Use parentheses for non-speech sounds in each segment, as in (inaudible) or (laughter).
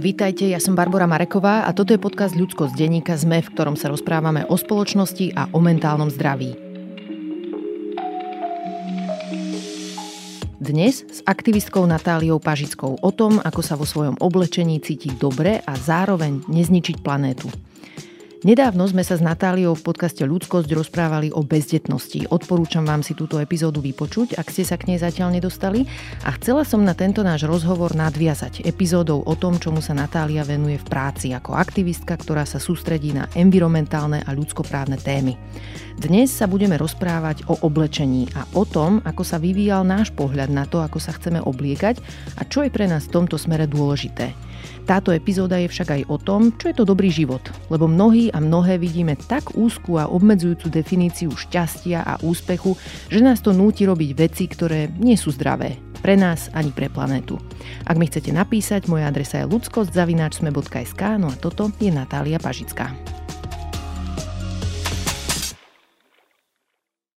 Vítajte, ja som Barbara Mareková a toto je podcast Ľudsko z denníka ZME, v ktorom sa rozprávame o spoločnosti a o mentálnom zdraví. Dnes s aktivistkou Natáliou Pažickou o tom, ako sa vo svojom oblečení cítiť dobre a zároveň nezničiť planétu. Nedávno sme sa s Natáliou v podcaste Ľudskosť rozprávali o bezdetnosti. Odporúčam vám si túto epizódu vypočuť, ak ste sa k nej zatiaľ nedostali. A chcela som na tento náš rozhovor nadviazať epizódou o tom, čomu sa Natália venuje v práci ako aktivistka, ktorá sa sústredí na environmentálne a ľudskoprávne témy. Dnes sa budeme rozprávať o oblečení a o tom, ako sa vyvíjal náš pohľad na to, ako sa chceme obliekať a čo je pre nás v tomto smere dôležité. Táto epizóda je však aj o tom, čo je to dobrý život, lebo mnohí a mnohé vidíme tak úzkú a obmedzujúcu definíciu šťastia a úspechu, že nás to núti robiť veci, ktoré nie sú zdravé. Pre nás ani pre planétu. Ak mi chcete napísať, moja adresa je ludskosť.sme.sk, no a toto je Natália Pažická.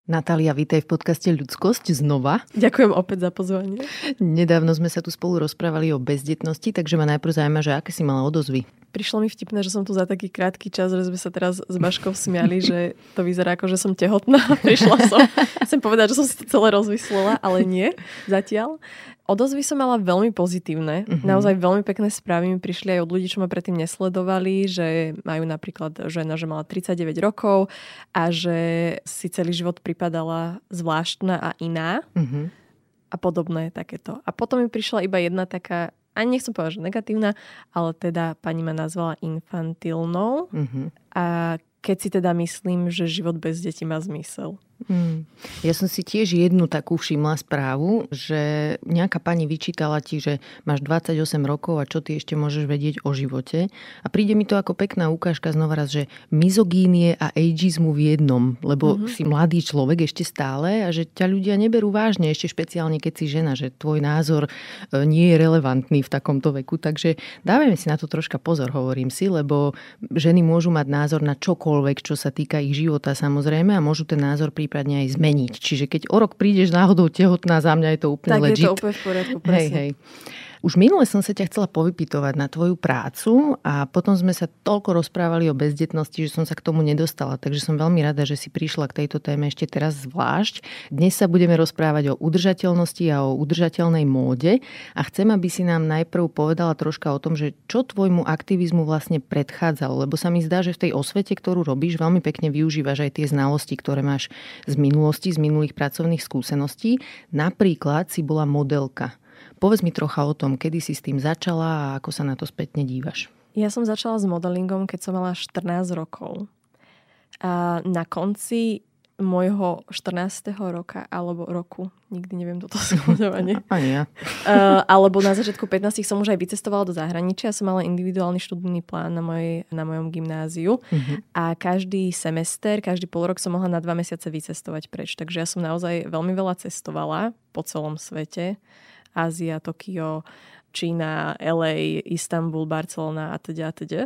Natália, vítaj v podcaste Ľudskosť znova. Ďakujem opäť za pozvanie. Nedávno sme sa tu spolu rozprávali o bezdetnosti, takže ma najprv zaujíma, že aké si mala odozvy. Prišlo mi vtipné, že som tu za taký krátky čas, že sme sa teraz s Baškou smiali, že to vyzerá ako, že som tehotná. (laughs) Prišla som. Chcem povedať, že som si to celé rozvyslela, ale nie zatiaľ. Odozvy som mala veľmi pozitívne. Mm-hmm. Naozaj veľmi pekné správy mi prišli aj od ľudí, čo ma predtým nesledovali, že majú napríklad žena, že mala 39 rokov a že si celý život pripadala zvláštna a iná mm-hmm. a podobné takéto. A potom mi prišla iba jedna taká, ani nechcem povedať, že negatívna, ale teda pani ma nazvala infantilnou mm-hmm. a keď si teda myslím, že život bez detí má zmysel. Hmm. Ja som si tiež jednu takú všimla správu, že nejaká pani vyčítala ti, že máš 28 rokov a čo ty ešte môžeš vedieť o živote. A príde mi to ako pekná ukážka znova raz, že mizogínie a ageizmu v jednom, lebo mm-hmm. si mladý človek ešte stále a že ťa ľudia neberú vážne, ešte špeciálne keď si žena, že tvoj názor e, nie je relevantný v takomto veku. Takže dávajme si na to troška pozor, hovorím si, lebo ženy môžu mať názor na čokoľvek, čo sa týka ich života samozrejme a môžu ten názor prípadne prípadne aj zmeniť. Čiže keď o rok prídeš náhodou tehotná, za mňa je to úplne tak legit. Tak je to úplne v poriadku, presne. Hej, hej. Už minule som sa ťa chcela povypitovať na tvoju prácu a potom sme sa toľko rozprávali o bezdetnosti, že som sa k tomu nedostala. Takže som veľmi rada, že si prišla k tejto téme ešte teraz zvlášť. Dnes sa budeme rozprávať o udržateľnosti a o udržateľnej móde a chcem, aby si nám najprv povedala troška o tom, že čo tvojmu aktivizmu vlastne predchádzalo, lebo sa mi zdá, že v tej osvete, ktorú robíš, veľmi pekne využívaš aj tie znalosti, ktoré máš z minulosti, z minulých pracovných skúseností. Napríklad si bola modelka. Povedz mi trocha o tom, kedy si s tým začala a ako sa na to spätne dívaš. Ja som začala s modelingom, keď som mala 14 rokov. A na konci môjho 14. roka alebo roku, nikdy neviem toto (laughs) skladovanie. Ani ja. Uh, (laughs) alebo na začiatku 15 som už aj vycestovala do zahraničia. Som mala individuálny študijný plán na, mojej, na mojom gymnáziu uh-huh. a každý semester, každý pol rok som mohla na dva mesiace vycestovať preč. Takže ja som naozaj veľmi veľa cestovala po celom svete. Ázia, Tokio, Čína, LA, Istanbul, Barcelona a teda a teda.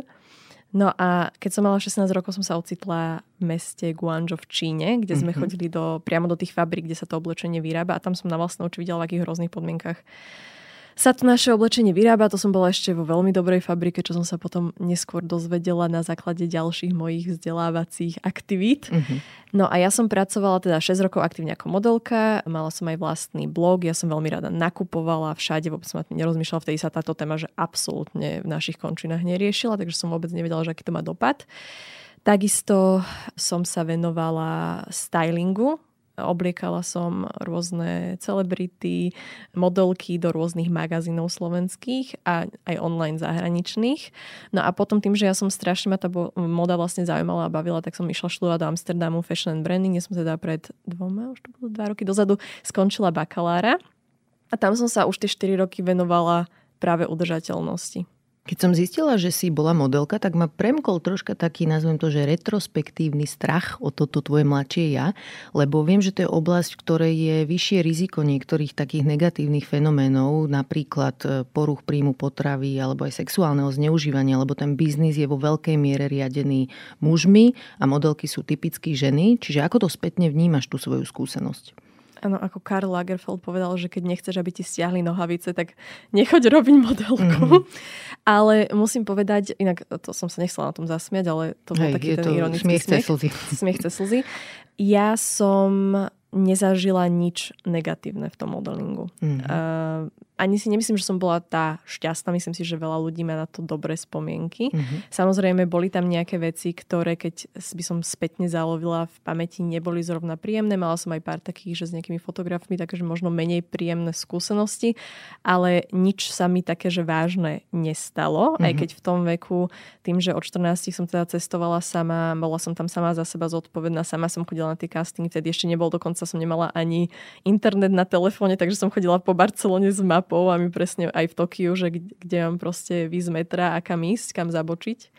No a keď som mala 16 rokov, som sa ocitla v meste Guangzhou v Číne, kde sme mm-hmm. chodili do, priamo do tých fabrík, kde sa to oblečenie vyrába a tam som na vlastné oči videla, v akých hrozných podmienkach sa to naše oblečenie vyrába. To som bola ešte vo veľmi dobrej fabrike, čo som sa potom neskôr dozvedela na základe ďalších mojich vzdelávacích aktivít. Mm-hmm. No a ja som pracovala teda 6 rokov aktívne ako modelka, mala som aj vlastný blog, ja som veľmi rada nakupovala všade, vôbec som nerozmýšľala, vtedy sa táto téma, že absolútne v našich končinách neriešila, takže som vôbec nevedela, že aký to má dopad. Takisto som sa venovala stylingu, Obliekala som rôzne celebrity, modelky do rôznych magazínov slovenských a aj online zahraničných. No a potom tým, že ja som strašne ma tá moda vlastne zaujímala a bavila, tak som išla študovať do Amsterdamu Fashion and Branding, kde som teda pred dvoma, už to bolo dva roky dozadu, skončila bakalára. A tam som sa už tie 4 roky venovala práve udržateľnosti. Keď som zistila, že si bola modelka, tak ma premkol troška taký, nazvem to, že retrospektívny strach o toto tvoje mladšie ja, lebo viem, že to je oblasť, v ktorej je vyššie riziko niektorých takých negatívnych fenoménov, napríklad e, poruch príjmu potravy alebo aj sexuálneho zneužívania, lebo ten biznis je vo veľkej miere riadený mužmi a modelky sú typicky ženy. Čiže ako to spätne vnímaš tú svoju skúsenosť? Áno, ako Karl Lagerfeld povedal, že keď nechceš, aby ti stiahli nohavice, tak nechoď robiť modelku. Mm-hmm. Ale musím povedať, inak to som sa nechcela na tom zasmiať, ale to bol Hej, taký ten to ironický smiech. Smiech slzy. (laughs) Smiech slzy. Ja som nezažila nič negatívne v tom modelingu. Mm-hmm. Uh, ani si nemyslím, že som bola tá šťastná. Myslím si, že veľa ľudí má na to dobré spomienky. Mm-hmm. Samozrejme, boli tam nejaké veci, ktoré keď by som spätne zalovila v pamäti, neboli zrovna príjemné. Mala som aj pár takých, že s nejakými fotografmi, takže možno menej príjemné skúsenosti, ale nič sa mi také, že vážne nestalo. Mm-hmm. Aj keď v tom veku, tým, že od 14 som teda cestovala sama, bola som tam sama za seba zodpovedná, sama som chodila na tie castingy, vtedy ešte nebol, dokonca som nemala ani internet na telefóne, takže som chodila po Barcelone s mapou mapou a mi presne aj v Tokiu, že kde, kde mám proste výsť metra a kam ísť, kam zabočiť.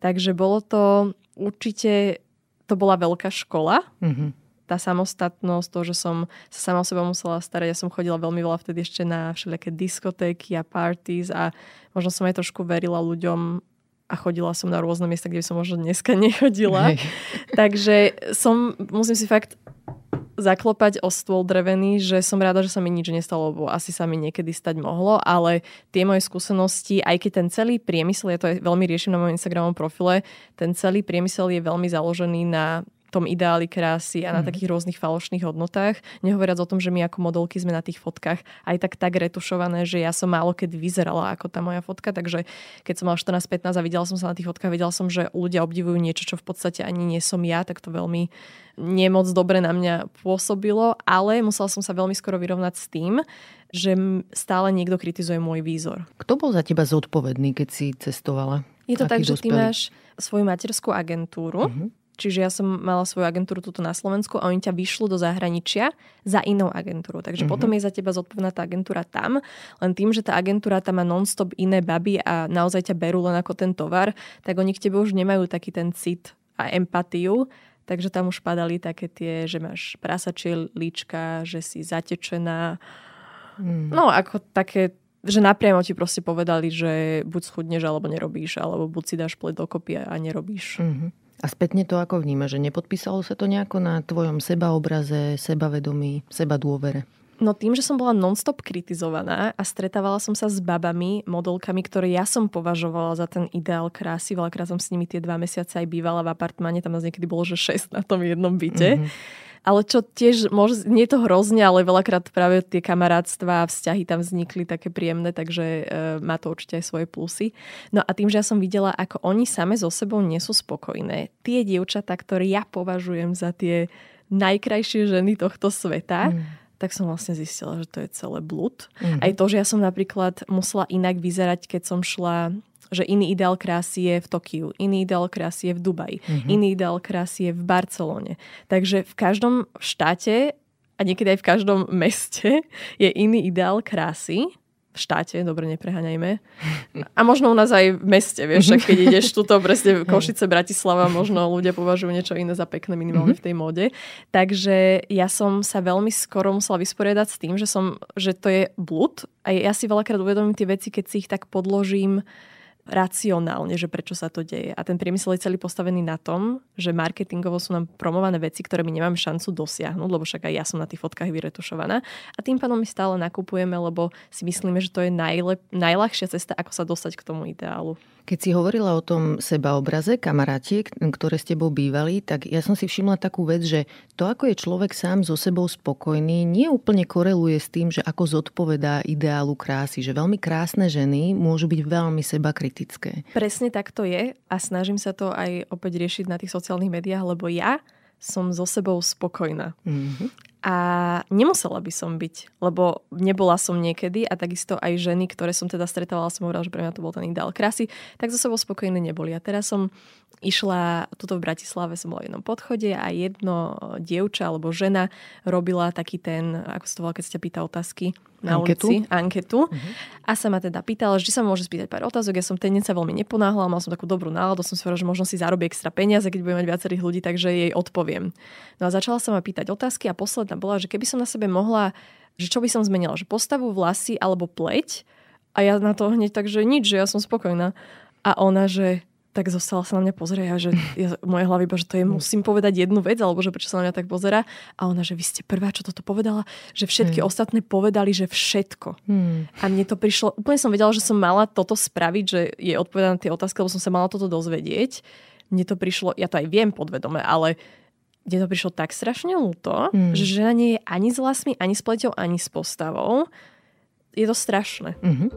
Takže bolo to určite, to bola veľká škola. Mm-hmm. Tá samostatnosť, to, že som sa sama o seba musela starať. Ja som chodila veľmi veľa vtedy ešte na všelijaké diskotéky a parties a možno som aj trošku verila ľuďom a chodila som na rôzne miesta, kde som možno dneska (laughs) nechodila. Hej. Takže som, musím si fakt zaklopať o stôl drevený, že som rada, že sa mi nič nestalo, lebo asi sa mi niekedy stať mohlo, ale tie moje skúsenosti, aj keď ten celý priemysel, ja to aj veľmi riešim na mojom Instagramovom profile, ten celý priemysel je veľmi založený na tom ideáli krásy a na mm. takých rôznych falošných hodnotách. Nehovoriac o tom, že my ako modelky sme na tých fotkách aj tak tak retušované, že ja som málo kedy vyzerala ako tá moja fotka, takže keď som mala 14-15 a videla som sa na tých fotkách, videla som, že ľudia obdivujú niečo, čo v podstate ani nie som ja, tak to veľmi nemoc dobre na mňa pôsobilo, ale musela som sa veľmi skoro vyrovnať s tým, že stále niekto kritizuje môj výzor. Kto bol za teba zodpovedný, keď si cestovala? Je to Aký tak, že ty máš svoju materskú agentúru, uh-huh. Čiže ja som mala svoju agentúru tuto na Slovensku a oni ťa vyšlo do zahraničia za inou agentúru. Takže mm-hmm. potom je za teba zodpovedná tá agentúra tam. Len tým, že tá agentúra tam má non-stop iné baby a naozaj ťa berú len ako ten tovar, tak oni k tebe už nemajú taký ten cit a empatiu. Takže tam už padali také tie, že máš prasačie líčka, že si zatečená. Mm. No ako také že napriamo ti proste povedali, že buď schudneš alebo nerobíš, alebo buď si dáš plet dokopy a nerobíš. Mm-hmm. A spätne to ako vníma, že nepodpísalo sa to nejako na tvojom sebaobraze, sebavedomí, seba dôvere? No tým, že som bola nonstop kritizovaná a stretávala som sa s babami, modelkami, ktoré ja som považovala za ten ideál krásy. Veľakrát som s nimi tie dva mesiace aj bývala v apartmáne, tam nás niekedy bolo, že 6 na tom jednom byte. Mm-hmm ale čo tiež, môže, nie je to hrozne, ale veľakrát práve tie kamarátstva a vzťahy tam vznikli také príjemné, takže e, má to určite aj svoje plusy. No a tým, že ja som videla, ako oni same so sebou nie sú spokojné, tie dievčatá, ktoré ja považujem za tie najkrajšie ženy tohto sveta, mm. tak som vlastne zistila, že to je celé blúd. Mm. Aj to, že ja som napríklad musela inak vyzerať, keď som šla že iný ideál krásy je v Tokiu, iný ideál krásy je v Dubaji, mm-hmm. iný ideál krásy je v Barcelone. Takže v každom štáte a niekedy aj v každom meste (laughs) je iný ideál krásy v štáte, dobre, nepreháňajme. A možno u nás aj v meste, vieš, keď ideš (laughs) tuto presne Košice, Bratislava, možno ľudia považujú niečo iné za pekné minimálne v tej móde. Takže ja som sa veľmi skoro musela vysporiadať s tým, že, som, že to je blúd a ja si veľakrát uvedomím tie veci, keď si ich tak podložím racionálne, že prečo sa to deje. A ten priemysel je celý postavený na tom, že marketingovo sú nám promované veci, ktoré my nemáme šancu dosiahnuť, lebo však aj ja som na tých fotkách vyretušovaná. A tým pádom my stále nakupujeme, lebo si myslíme, že to je najlep- najľahšia cesta, ako sa dostať k tomu ideálu. Keď si hovorila o tom sebaobraze kamarátiek, ktoré s tebou bývali, tak ja som si všimla takú vec, že to, ako je človek sám so sebou spokojný, nie úplne koreluje s tým, že ako zodpovedá ideálu krásy. Že veľmi krásne ženy môžu byť veľmi seba kritické. Presne tak to je a snažím sa to aj opäť riešiť na tých sociálnych médiách, lebo ja som so sebou spokojná. Mm-hmm. A nemusela by som byť, lebo nebola som niekedy a takisto aj ženy, ktoré som teda stretávala, som hovorila, že pre mňa to bol ten ideál krásy, tak so sebou spokojné neboli. A teraz som išla, tuto v Bratislave som bola v jednom podchode a jedno dievča alebo žena robila taký ten, ako sa to volá, keď sa ťa pýta otázky, na anketu. ulici, anketu. Uh-huh. A sa ma teda pýtala, že sa môže spýtať pár otázok. Ja som ten deň sa veľmi neponáhla, mal som takú dobrú náladu, som si hovorila, že možno si zarobí extra peniaze, keď budem mať viacerých ľudí, takže jej odpoviem. No a začala sa ma pýtať otázky a posledná bola, že keby som na sebe mohla, že čo by som zmenila, že postavu vlasy alebo pleť. A ja na to hneď tak, že nič, že ja som spokojná. A ona, že tak zostala sa na mňa pozrieť že (laughs) ja, moje hlavy, že to je, musím povedať jednu vec, alebo že prečo sa na mňa tak pozera. A ona, že vy ste prvá, čo toto povedala, že všetky hmm. ostatné povedali, že všetko. Hmm. A mne to prišlo, úplne som vedela, že som mala toto spraviť, že je odpovedať na tie otázky, lebo som sa mala toto dozvedieť. Mne to prišlo, ja to aj viem podvedome, ale mne to prišlo tak strašne ľúto, hmm. že žena nie je ani s vlasmi, ani s pleťou, ani s postavou. Je to strašné. Hmm.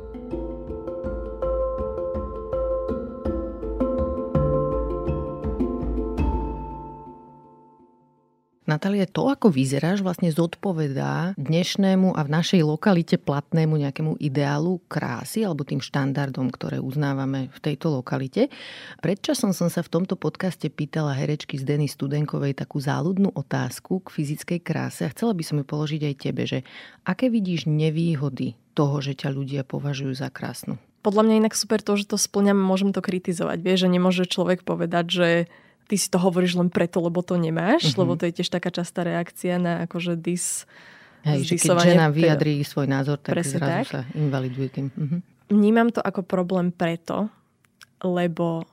Natália, to, ako vyzeráš, vlastne zodpovedá dnešnému a v našej lokalite platnému nejakému ideálu krásy alebo tým štandardom, ktoré uznávame v tejto lokalite. Predčasom som sa v tomto podcaste pýtala herečky z Denny Studenkovej takú záľudnú otázku k fyzickej kráse a chcela by som ju položiť aj tebe, že aké vidíš nevýhody toho, že ťa ľudia považujú za krásnu? Podľa mňa inak super to, že to splňam, môžem to kritizovať. Vieš, že nemôže človek povedať, že ty si to hovoríš len preto, lebo to nemáš, mm-hmm. lebo to je tiež taká častá reakcia na akože dis... Hej, že keď žena vyjadrí svoj názor, tak zrazu tak. sa invaliduje tým. Mm-hmm. Vnímam to ako problém preto, lebo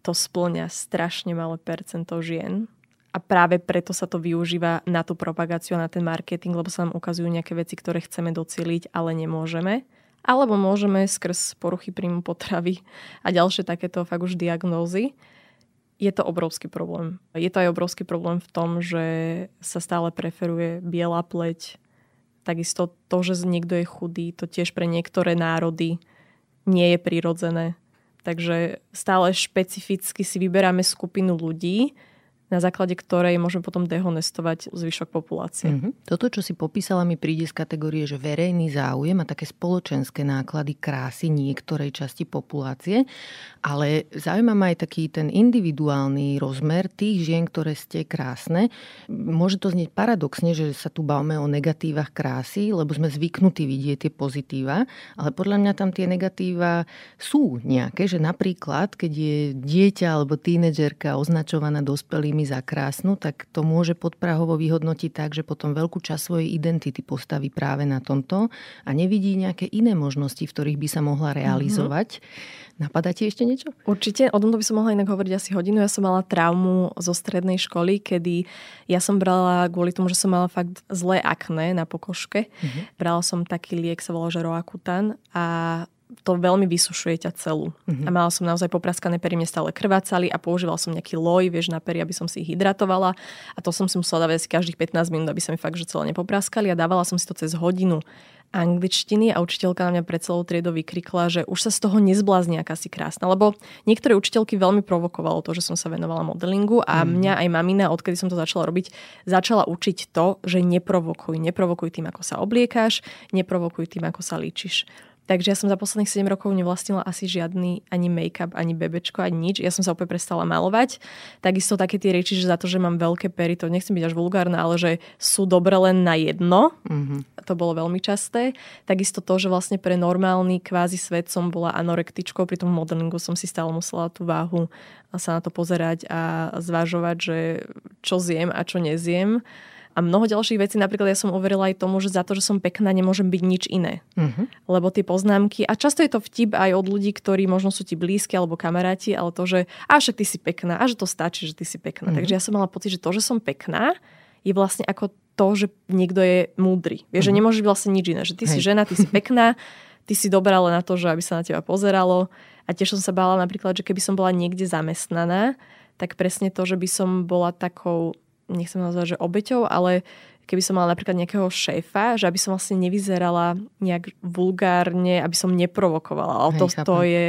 to splňa strašne malé percento žien a práve preto sa to využíva na tú propagáciu a na ten marketing, lebo sa nám ukazujú nejaké veci, ktoré chceme doceliť, ale nemôžeme. Alebo môžeme skrz poruchy príjmu potravy a ďalšie takéto fakt už diagnózy je to obrovský problém. Je to aj obrovský problém v tom, že sa stále preferuje biela pleť. Takisto to, že niekto je chudý, to tiež pre niektoré národy nie je prirodzené. Takže stále špecificky si vyberáme skupinu ľudí, na základe ktorej môžeme potom dehonestovať zvyšok populácie. Mm-hmm. Toto, čo si popísala, mi príde z kategórie, že verejný záujem a také spoločenské náklady krásy niektorej časti populácie, ale zaujíma ma aj taký ten individuálny rozmer tých žien, ktoré ste krásne. Môže to znieť paradoxne, že sa tu bavíme o negatívach krásy, lebo sme zvyknutí vidieť tie pozitíva, ale podľa mňa tam tie negatíva sú nejaké, že napríklad, keď je dieťa alebo tínedžerka označovaná dospelými veľmi za krásnu, tak to môže podprahovo vyhodnotiť tak, že potom veľkú časť svojej identity postaví práve na tomto a nevidí nejaké iné možnosti, v ktorých by sa mohla realizovať. Mm-hmm. Napadá ti ešte niečo? Určite, o tomto by som mohla inak hovoriť asi hodinu. Ja som mala traumu zo strednej školy, kedy ja som brala kvôli tomu, že som mala fakt zlé akné na pokožke. Mm-hmm. Brala som taký liek, sa volal, že Roakutan a to veľmi vysušuje ťa celú. Mm-hmm. A mala som naozaj popraskané pery, mne stále krvácali a používal som nejaký loj, vieš, na pery, aby som si ich hydratovala. A to som si musela dávať asi každých 15 minút, aby sa mi fakt, že celé nepopraskali a dávala som si to cez hodinu angličtiny a učiteľka na mňa pred celou triedou vykrikla, že už sa z toho nezblázni, aká si krásna. Lebo niektoré učiteľky veľmi provokovalo to, že som sa venovala modelingu a mm. mňa aj mamina, odkedy som to začala robiť, začala učiť to, že neprovokuj. Neprovokuj tým, ako sa obliekáš, neprovokuj tým, ako sa líčiš. Takže ja som za posledných 7 rokov nevlastnila asi žiadny ani make-up, ani bebečko, ani nič. Ja som sa opäť prestala malovať. Takisto také tie reči, že za to, že mám veľké pery, to nechcem byť až vulgárne, ale že sú dobre len na jedno. Mm-hmm. To bolo veľmi časté. Takisto to, že vlastne pre normálny kvázi svet som bola anorektičkou, pri tom modelingu som si stále musela tú váhu sa na to pozerať a zvažovať, že čo zjem a čo nezjem a mnoho ďalších vecí. Napríklad ja som uverila aj tomu, že za to, že som pekná, nemôžem byť nič iné. Uh-huh. Lebo tie poznámky, a často je to vtip aj od ľudí, ktorí možno sú ti blízki alebo kamaráti, ale to, že a však ty si pekná, a že to stačí, že ty si pekná. Uh-huh. Takže ja som mala pocit, že to, že som pekná, je vlastne ako to, že niekto je múdry. Vieš, uh-huh. že nemôže byť vlastne nič iné. Že ty Hej. si žena, ty si (laughs) pekná, ty si dobrá len na to, že aby sa na teba pozeralo. A tiež som sa bála napríklad, že keby som bola niekde zamestnaná, tak presne to, že by som bola takou nechcem nazvať, že obeťou, ale keby som mala napríklad nejakého šéfa, že aby som vlastne nevyzerala nejak vulgárne, aby som neprovokovala. Ale Hej, to, to je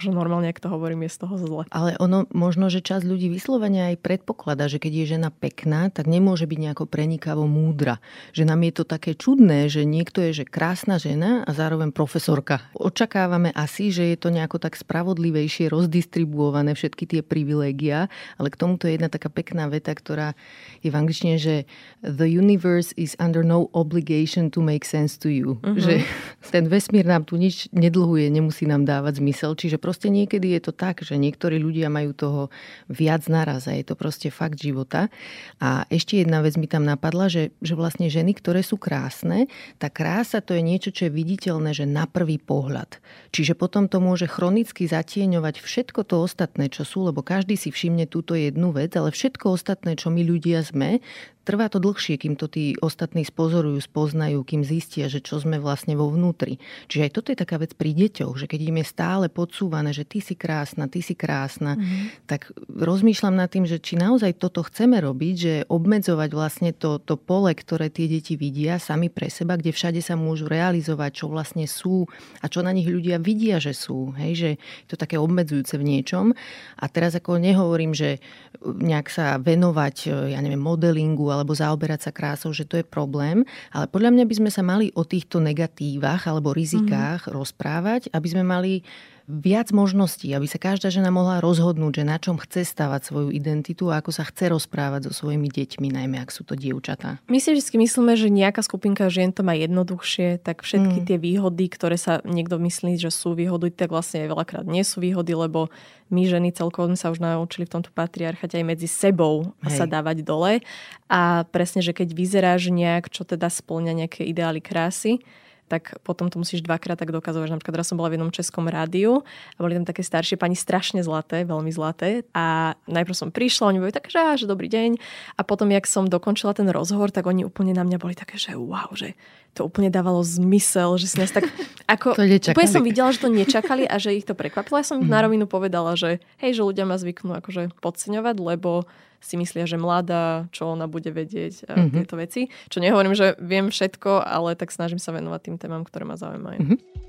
akože normálne, ak to hovorím, je z toho zle. Ale ono možno, že časť ľudí vyslovene aj predpokladá, že keď je žena pekná, tak nemôže byť nejako prenikavo múdra. Že nám je to také čudné, že niekto je že krásna žena a zároveň profesorka. Očakávame asi, že je to nejako tak spravodlivejšie rozdistribuované všetky tie privilégia, ale k tomuto je jedna taká pekná veta, ktorá je v angličtine, že the universe is under no obligation to make sense to you. Uh-huh. Že ten vesmír nám tu nič nedlhuje, nemusí nám dávať zmysel. Čiže proste niekedy je to tak, že niektorí ľudia majú toho viac naraz a je to proste fakt života. A ešte jedna vec mi tam napadla, že, že vlastne ženy, ktoré sú krásne, tá krása to je niečo, čo je viditeľné, že na prvý pohľad. Čiže potom to môže chronicky zatieňovať všetko to ostatné, čo sú, lebo každý si všimne túto jednu vec, ale všetko ostatné, čo my ľudia sme, trvá to dlhšie, kým to tí ostatní spozorujú, spoznajú, kým zistia, že čo sme vlastne vo vnútri. Čiže aj toto je taká vec pri deťoch, že keď im je stále podsúvané, že ty si krásna, ty si krásna, mm-hmm. tak rozmýšľam nad tým, že či naozaj toto chceme robiť, že obmedzovať vlastne to, to pole, ktoré tie deti vidia sami pre seba, kde všade sa môžu realizovať, čo vlastne sú a čo na nich ľudia vidia, že sú. Hej, že je to také obmedzujúce v niečom. A teraz ako nehovorím, že nejak sa venovať, ja neviem, modelingu alebo zaoberať sa krásou, že to je problém. Ale podľa mňa by sme sa mali o týchto negatívach alebo rizikách mm-hmm. rozprávať, aby sme mali viac možností, aby sa každá žena mohla rozhodnúť, že na čom chce stavať svoju identitu a ako sa chce rozprávať so svojimi deťmi, najmä ak sú to dievčatá. My si vždy myslíme, že nejaká skupinka žien to má jednoduchšie, tak všetky mm. tie výhody, ktoré sa niekto myslí, že sú výhody, tak vlastne aj veľakrát nie sú výhody, lebo my ženy celkovo sa už naučili v tomto patriarchate aj medzi sebou Hej. sa dávať dole. A presne, že keď vyzeráš nejak, čo teda splňa nejaké ideály krásy, tak potom to musíš dvakrát tak dokazovať. Napríklad raz som bola v jednom českom rádiu a boli tam také staršie pani strašne zlaté, veľmi zlaté. A najprv som prišla, oni boli také, že, že dobrý deň. A potom, jak som dokončila ten rozhovor, tak oni úplne na mňa boli také, že wow, že to úplne dávalo zmysel, že si nás tak... (laughs) Ako, úplne som videla, že to nečakali a že ich to prekvapilo. Ja som mm. (laughs) na rovinu povedala, že hej, že ľudia ma zvyknú akože podceňovať, lebo si myslia, že mladá, čo ona bude vedieť a mm-hmm. tieto veci. Čo nehovorím, že viem všetko, ale tak snažím sa venovať tým témam, ktoré ma zaujímajú. Mm-hmm.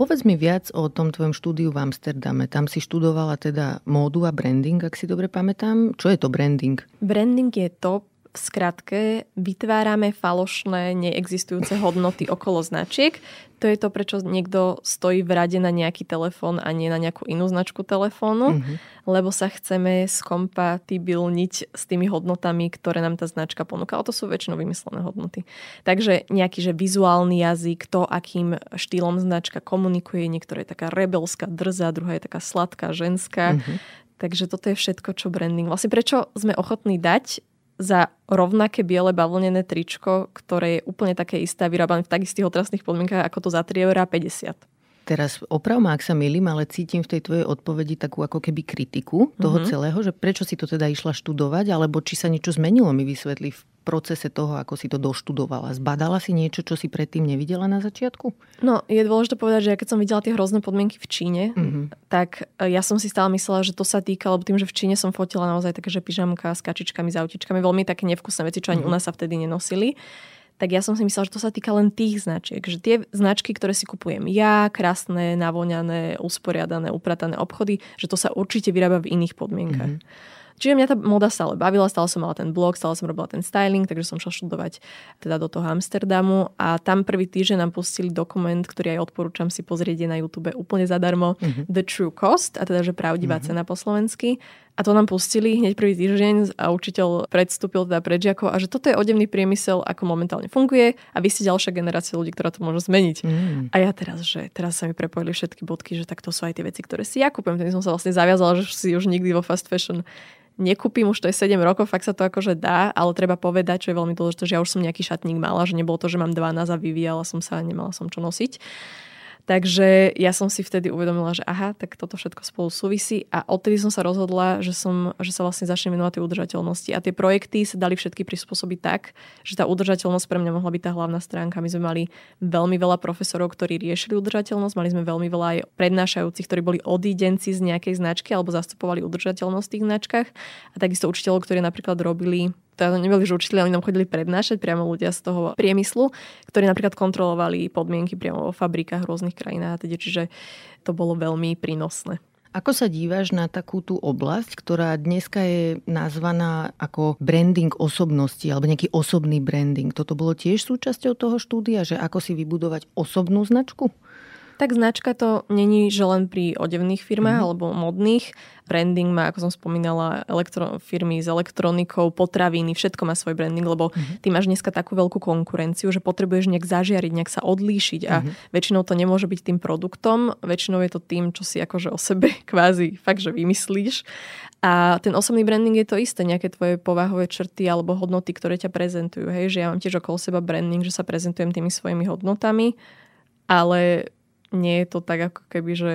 Povedz mi viac o tom tvojom štúdiu v Amsterdame. Tam si študovala teda módu a branding, ak si dobre pamätám. Čo je to branding? Branding je to, v skratke vytvárame falošné, neexistujúce hodnoty okolo značiek. To je to, prečo niekto stojí v rade na nejaký telefón a nie na nejakú inú značku telefónu, mm-hmm. lebo sa chceme skompatibilniť s tými hodnotami, ktoré nám tá značka ponúka. O to sú väčšinou vymyslené hodnoty. Takže nejaký že vizuálny jazyk, to, akým štýlom značka komunikuje, niektorá je taká rebelská, drzá, druhá je taká sladká, ženská. Mm-hmm. Takže toto je všetko, čo branding. Vlastne prečo sme ochotní dať za rovnaké biele bavlnené tričko, ktoré je úplne také isté a vyrábané v takých otrasných podmienkach ako to za 3,50 eur. Teraz oprav ma, ak sa milím, ale cítim v tej tvojej odpovedi takú ako keby kritiku toho mm-hmm. celého, že prečo si to teda išla študovať, alebo či sa niečo zmenilo, mi vysvetli v procese toho, ako si to doštudovala? Zbadala si niečo, čo si predtým nevidela na začiatku? No, je dôležité povedať, že ja keď som videla tie hrozné podmienky v Číne, mm-hmm. tak e, ja som si stále myslela, že to sa týka, lebo tým, že v Číne som fotila naozaj také, že pyžamka s kačičkami, s autičkami, veľmi také nevkusné veci, čo ani mm-hmm. u nás sa vtedy nenosili tak ja som si myslela, že to sa týka len tých značiek. Že tie značky, ktoré si kupujem ja, krásne, navoňané, usporiadané, upratané obchody, že to sa určite vyrába v iných podmienkach. Mm-hmm. Čiže mňa tá moda stále bavila, stále som mala ten blog, stále som robila ten styling, takže som šla študovať teda do toho Amsterdamu a tam prvý týždeň nám pustili dokument, ktorý aj odporúčam si pozrieť na YouTube úplne zadarmo, uh-huh. The True Cost, a teda, že pravdivá uh-huh. cena po slovensky. A to nám pustili hneď prvý týždeň a učiteľ predstúpil teda pred žiakov a že toto je odevný priemysel, ako momentálne funguje a vy ste ďalšia generácia ľudí, ktorá to môže zmeniť. Mm. A ja teraz, že teraz sa mi prepojili všetky bodky, že tak to sú aj tie veci, ktoré si ja kúpim. Vtedy som sa vlastne zaviazala, že si už nikdy vo fast fashion nekúpim, už to je 7 rokov, fakt sa to akože dá, ale treba povedať, čo je veľmi dôležité, že ja už som nejaký šatník mala, že nebolo to, že mám 12 a vyvíjala som sa a nemala som čo nosiť. Takže ja som si vtedy uvedomila, že aha, tak toto všetko spolu súvisí a odtedy som sa rozhodla, že, som, že sa vlastne začnem venovať tej udržateľnosti. A tie projekty sa dali všetky prispôsobiť tak, že tá udržateľnosť pre mňa mohla byť tá hlavná stránka. My sme mali veľmi veľa profesorov, ktorí riešili udržateľnosť, mali sme veľmi veľa aj prednášajúcich, ktorí boli odídenci z nejakej značky alebo zastupovali udržateľnosť v tých značkách. A takisto učiteľov, ktorí napríklad robili to neboli že učiteľi, oni nám chodili prednášať priamo ľudia z toho priemyslu, ktorí napríklad kontrolovali podmienky priamo vo fabrikách v rôznych krajinách, teda, čiže to bolo veľmi prínosné. Ako sa díváš na takú tú oblasť, ktorá dneska je nazvaná ako branding osobnosti alebo nejaký osobný branding? Toto bolo tiež súčasťou toho štúdia, že ako si vybudovať osobnú značku? Tak značka to není, že len pri odevných firmách mm-hmm. alebo modných. Branding má, ako som spomínala, elektro- firmy s elektronikou, potraviny, všetko má svoj branding, lebo mm-hmm. ty máš dneska takú veľkú konkurenciu, že potrebuješ nejak zažiariť, nejak sa odlíšiť a mm-hmm. väčšinou to nemôže byť tým produktom, väčšinou je to tým, čo si akože o sebe (laughs) kvázi fakt, že vymyslíš. A ten osobný branding je to isté, nejaké tvoje povahové črty alebo hodnoty, ktoré ťa prezentujú. Hej, že ja mám tiež okolo seba branding, že sa prezentujem tými svojimi hodnotami, ale nie je to tak ako keby, že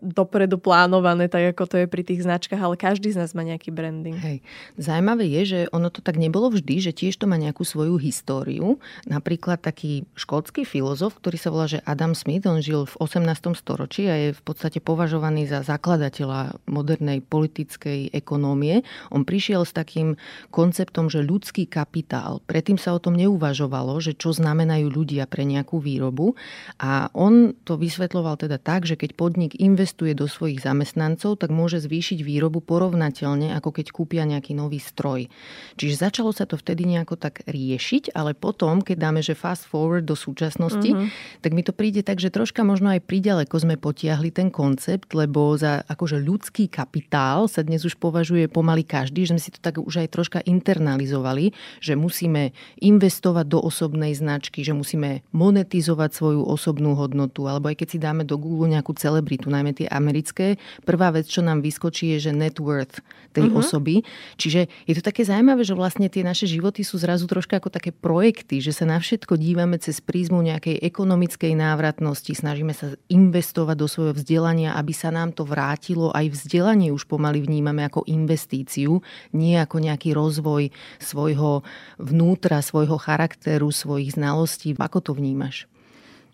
dopredu plánované, tak ako to je pri tých značkách, ale každý z nás má nejaký branding. Hej. Zajímavé je, že ono to tak nebolo vždy, že tiež to má nejakú svoju históriu. Napríklad taký škótsky filozof, ktorý sa volá, že Adam Smith, on žil v 18. storočí a je v podstate považovaný za zakladateľa modernej politickej ekonómie. On prišiel s takým konceptom, že ľudský kapitál. Predtým sa o tom neuvažovalo, že čo znamenajú ľudia pre nejakú výrobu. A on to vysvetloval teda tak, že keď podnik investuje investuje do svojich zamestnancov, tak môže zvýšiť výrobu porovnateľne, ako keď kúpia nejaký nový stroj. Čiže začalo sa to vtedy nejako tak riešiť, ale potom, keď dáme, že fast forward do súčasnosti, mm-hmm. tak mi to príde tak, že troška možno aj priďaleko sme potiahli ten koncept, lebo za akože ľudský kapitál sa dnes už považuje pomaly každý, že sme si to tak už aj troška internalizovali, že musíme investovať do osobnej značky, že musíme monetizovať svoju osobnú hodnotu, alebo aj keď si dáme do Google nejakú celebritu, najmä tie americké, prvá vec, čo nám vyskočí, je že net worth tej uh-huh. osoby. Čiže je to také zaujímavé, že vlastne tie naše životy sú zrazu troška ako také projekty, že sa na všetko dívame cez prízmu nejakej ekonomickej návratnosti, snažíme sa investovať do svojho vzdelania, aby sa nám to vrátilo. Aj vzdelanie už pomaly vnímame ako investíciu, nie ako nejaký rozvoj svojho vnútra, svojho charakteru, svojich znalostí. Ako to vnímaš?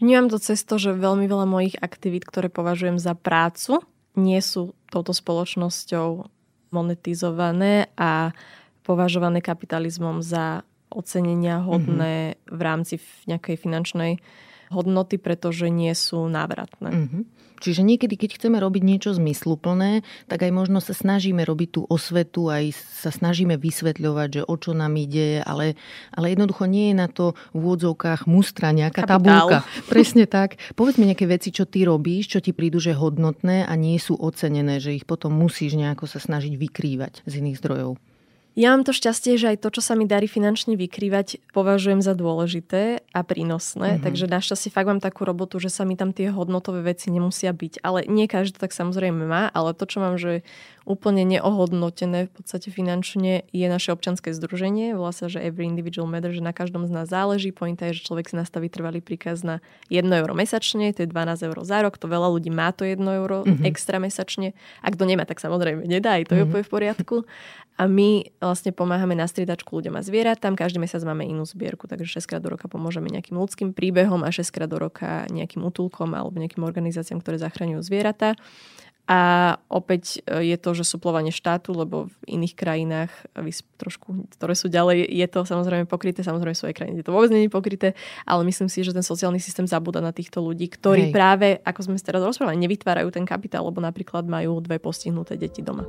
Vnímam to cez to, že veľmi veľa mojich aktivít, ktoré považujem za prácu, nie sú touto spoločnosťou monetizované a považované kapitalizmom za ocenenia hodné mm-hmm. v rámci nejakej finančnej hodnoty, pretože nie sú návratné. Mm-hmm. Čiže niekedy, keď chceme robiť niečo zmysluplné, tak aj možno sa snažíme robiť tú osvetu, aj sa snažíme vysvetľovať, že o čo nám ide, ale, ale jednoducho nie je na to v úvodzovkách mustra nejaká Kapitál. tabulka. Presne tak. Povedz mi nejaké veci, čo ty robíš, čo ti prídu, že hodnotné a nie sú ocenené, že ich potom musíš nejako sa snažiť vykrývať z iných zdrojov. Ja mám to šťastie, že aj to, čo sa mi darí finančne vykrývať, považujem za dôležité a prínosné. Mm-hmm. Takže našťastie fakt mám takú robotu, že sa mi tam tie hodnotové veci nemusia byť. Ale nie každý to tak samozrejme má, ale to, čo mám, že úplne neohodnotené v podstate finančne je naše občanské združenie. Volá sa, že Every Individual Matter, že na každom z nás záleží. Pointa je, že človek si nastaví trvalý príkaz na 1 euro mesačne, to je 12 eur za rok. To veľa ľudí má to 1 euro mm-hmm. extra mesačne. Ak to nemá, tak samozrejme nedá, aj to mm-hmm. je mhm. úplne v poriadku. A my vlastne pomáhame na striedačku ľuďom a zvieratám. Každý mesiac máme inú zbierku, takže 6 krát do roka pomôžeme nejakým ľudským príbehom a 6 krát do roka nejakým útulkom alebo nejakým organizáciám, ktoré zachraňujú zvieratá. A opäť e, je to, že suplovanie štátu, lebo v iných krajinách, trošku, ktoré sú ďalej, je to samozrejme pokryté, samozrejme v svojej krajine je to vôbec nie je pokryté, ale myslím si, že ten sociálny systém zabúda na týchto ľudí, ktorí Hej. práve, ako sme teraz rozprávali, nevytvárajú ten kapitál, lebo napríklad majú dve postihnuté deti doma.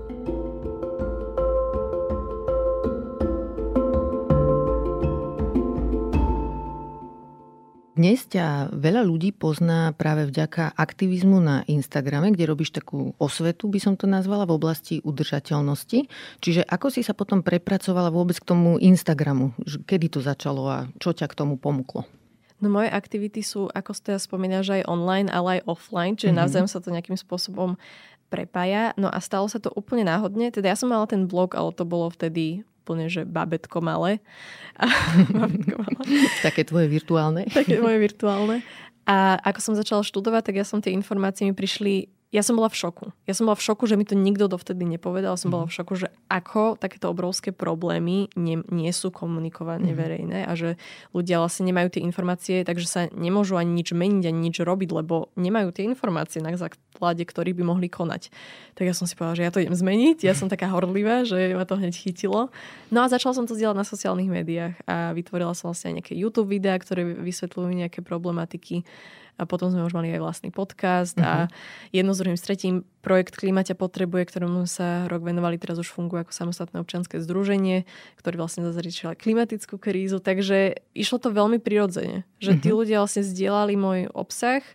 Dnes ťa veľa ľudí pozná práve vďaka aktivizmu na Instagrame, kde robíš takú osvetu, by som to nazvala, v oblasti udržateľnosti. Čiže ako si sa potom prepracovala vôbec k tomu Instagramu? Kedy to začalo a čo ťa k tomu pomuklo? No moje aktivity sú, ako ste ja spomínaš, aj online, ale aj offline, čiže mm-hmm. navzájom sa to nejakým spôsobom prepája. No a stalo sa to úplne náhodne. Teda ja som mala ten blog, ale to bolo vtedy úplne, že babetko malé. (laughs) babetko malé. Také tvoje virtuálne. Také moje virtuálne. A ako som začala študovať, tak ja som tie informácie mi prišli ja som bola v šoku. Ja som bola v šoku, že mi to nikto dovtedy nepovedal. Som bola v mhm. šoku, že ako takéto obrovské problémy nie, nie sú komunikované mm. verejné a že ľudia vlastne nemajú tie informácie, takže sa nemôžu ani nič meniť, ani nič robiť, lebo nemajú tie informácie, na základe ktorých by mohli konať. Tak ja som si povedala, že ja to idem zmeniť. Ja som taká horlivá, že ma to hneď chytilo. No a začala som to zdieľať na sociálnych médiách a vytvorila som vlastne aj nejaké YouTube videá, ktoré vysvetľujú nejaké problematiky a potom sme už mali aj vlastný podcast uh-huh. a mhm. jedno z druhým s tretím projekt Klimaťa potrebuje, ktorému sa rok venovali, teraz už funguje ako samostatné občanské združenie, ktorý vlastne zase klimatickú krízu, takže išlo to veľmi prirodzene, že tí uh-huh. ľudia vlastne zdieľali môj obsah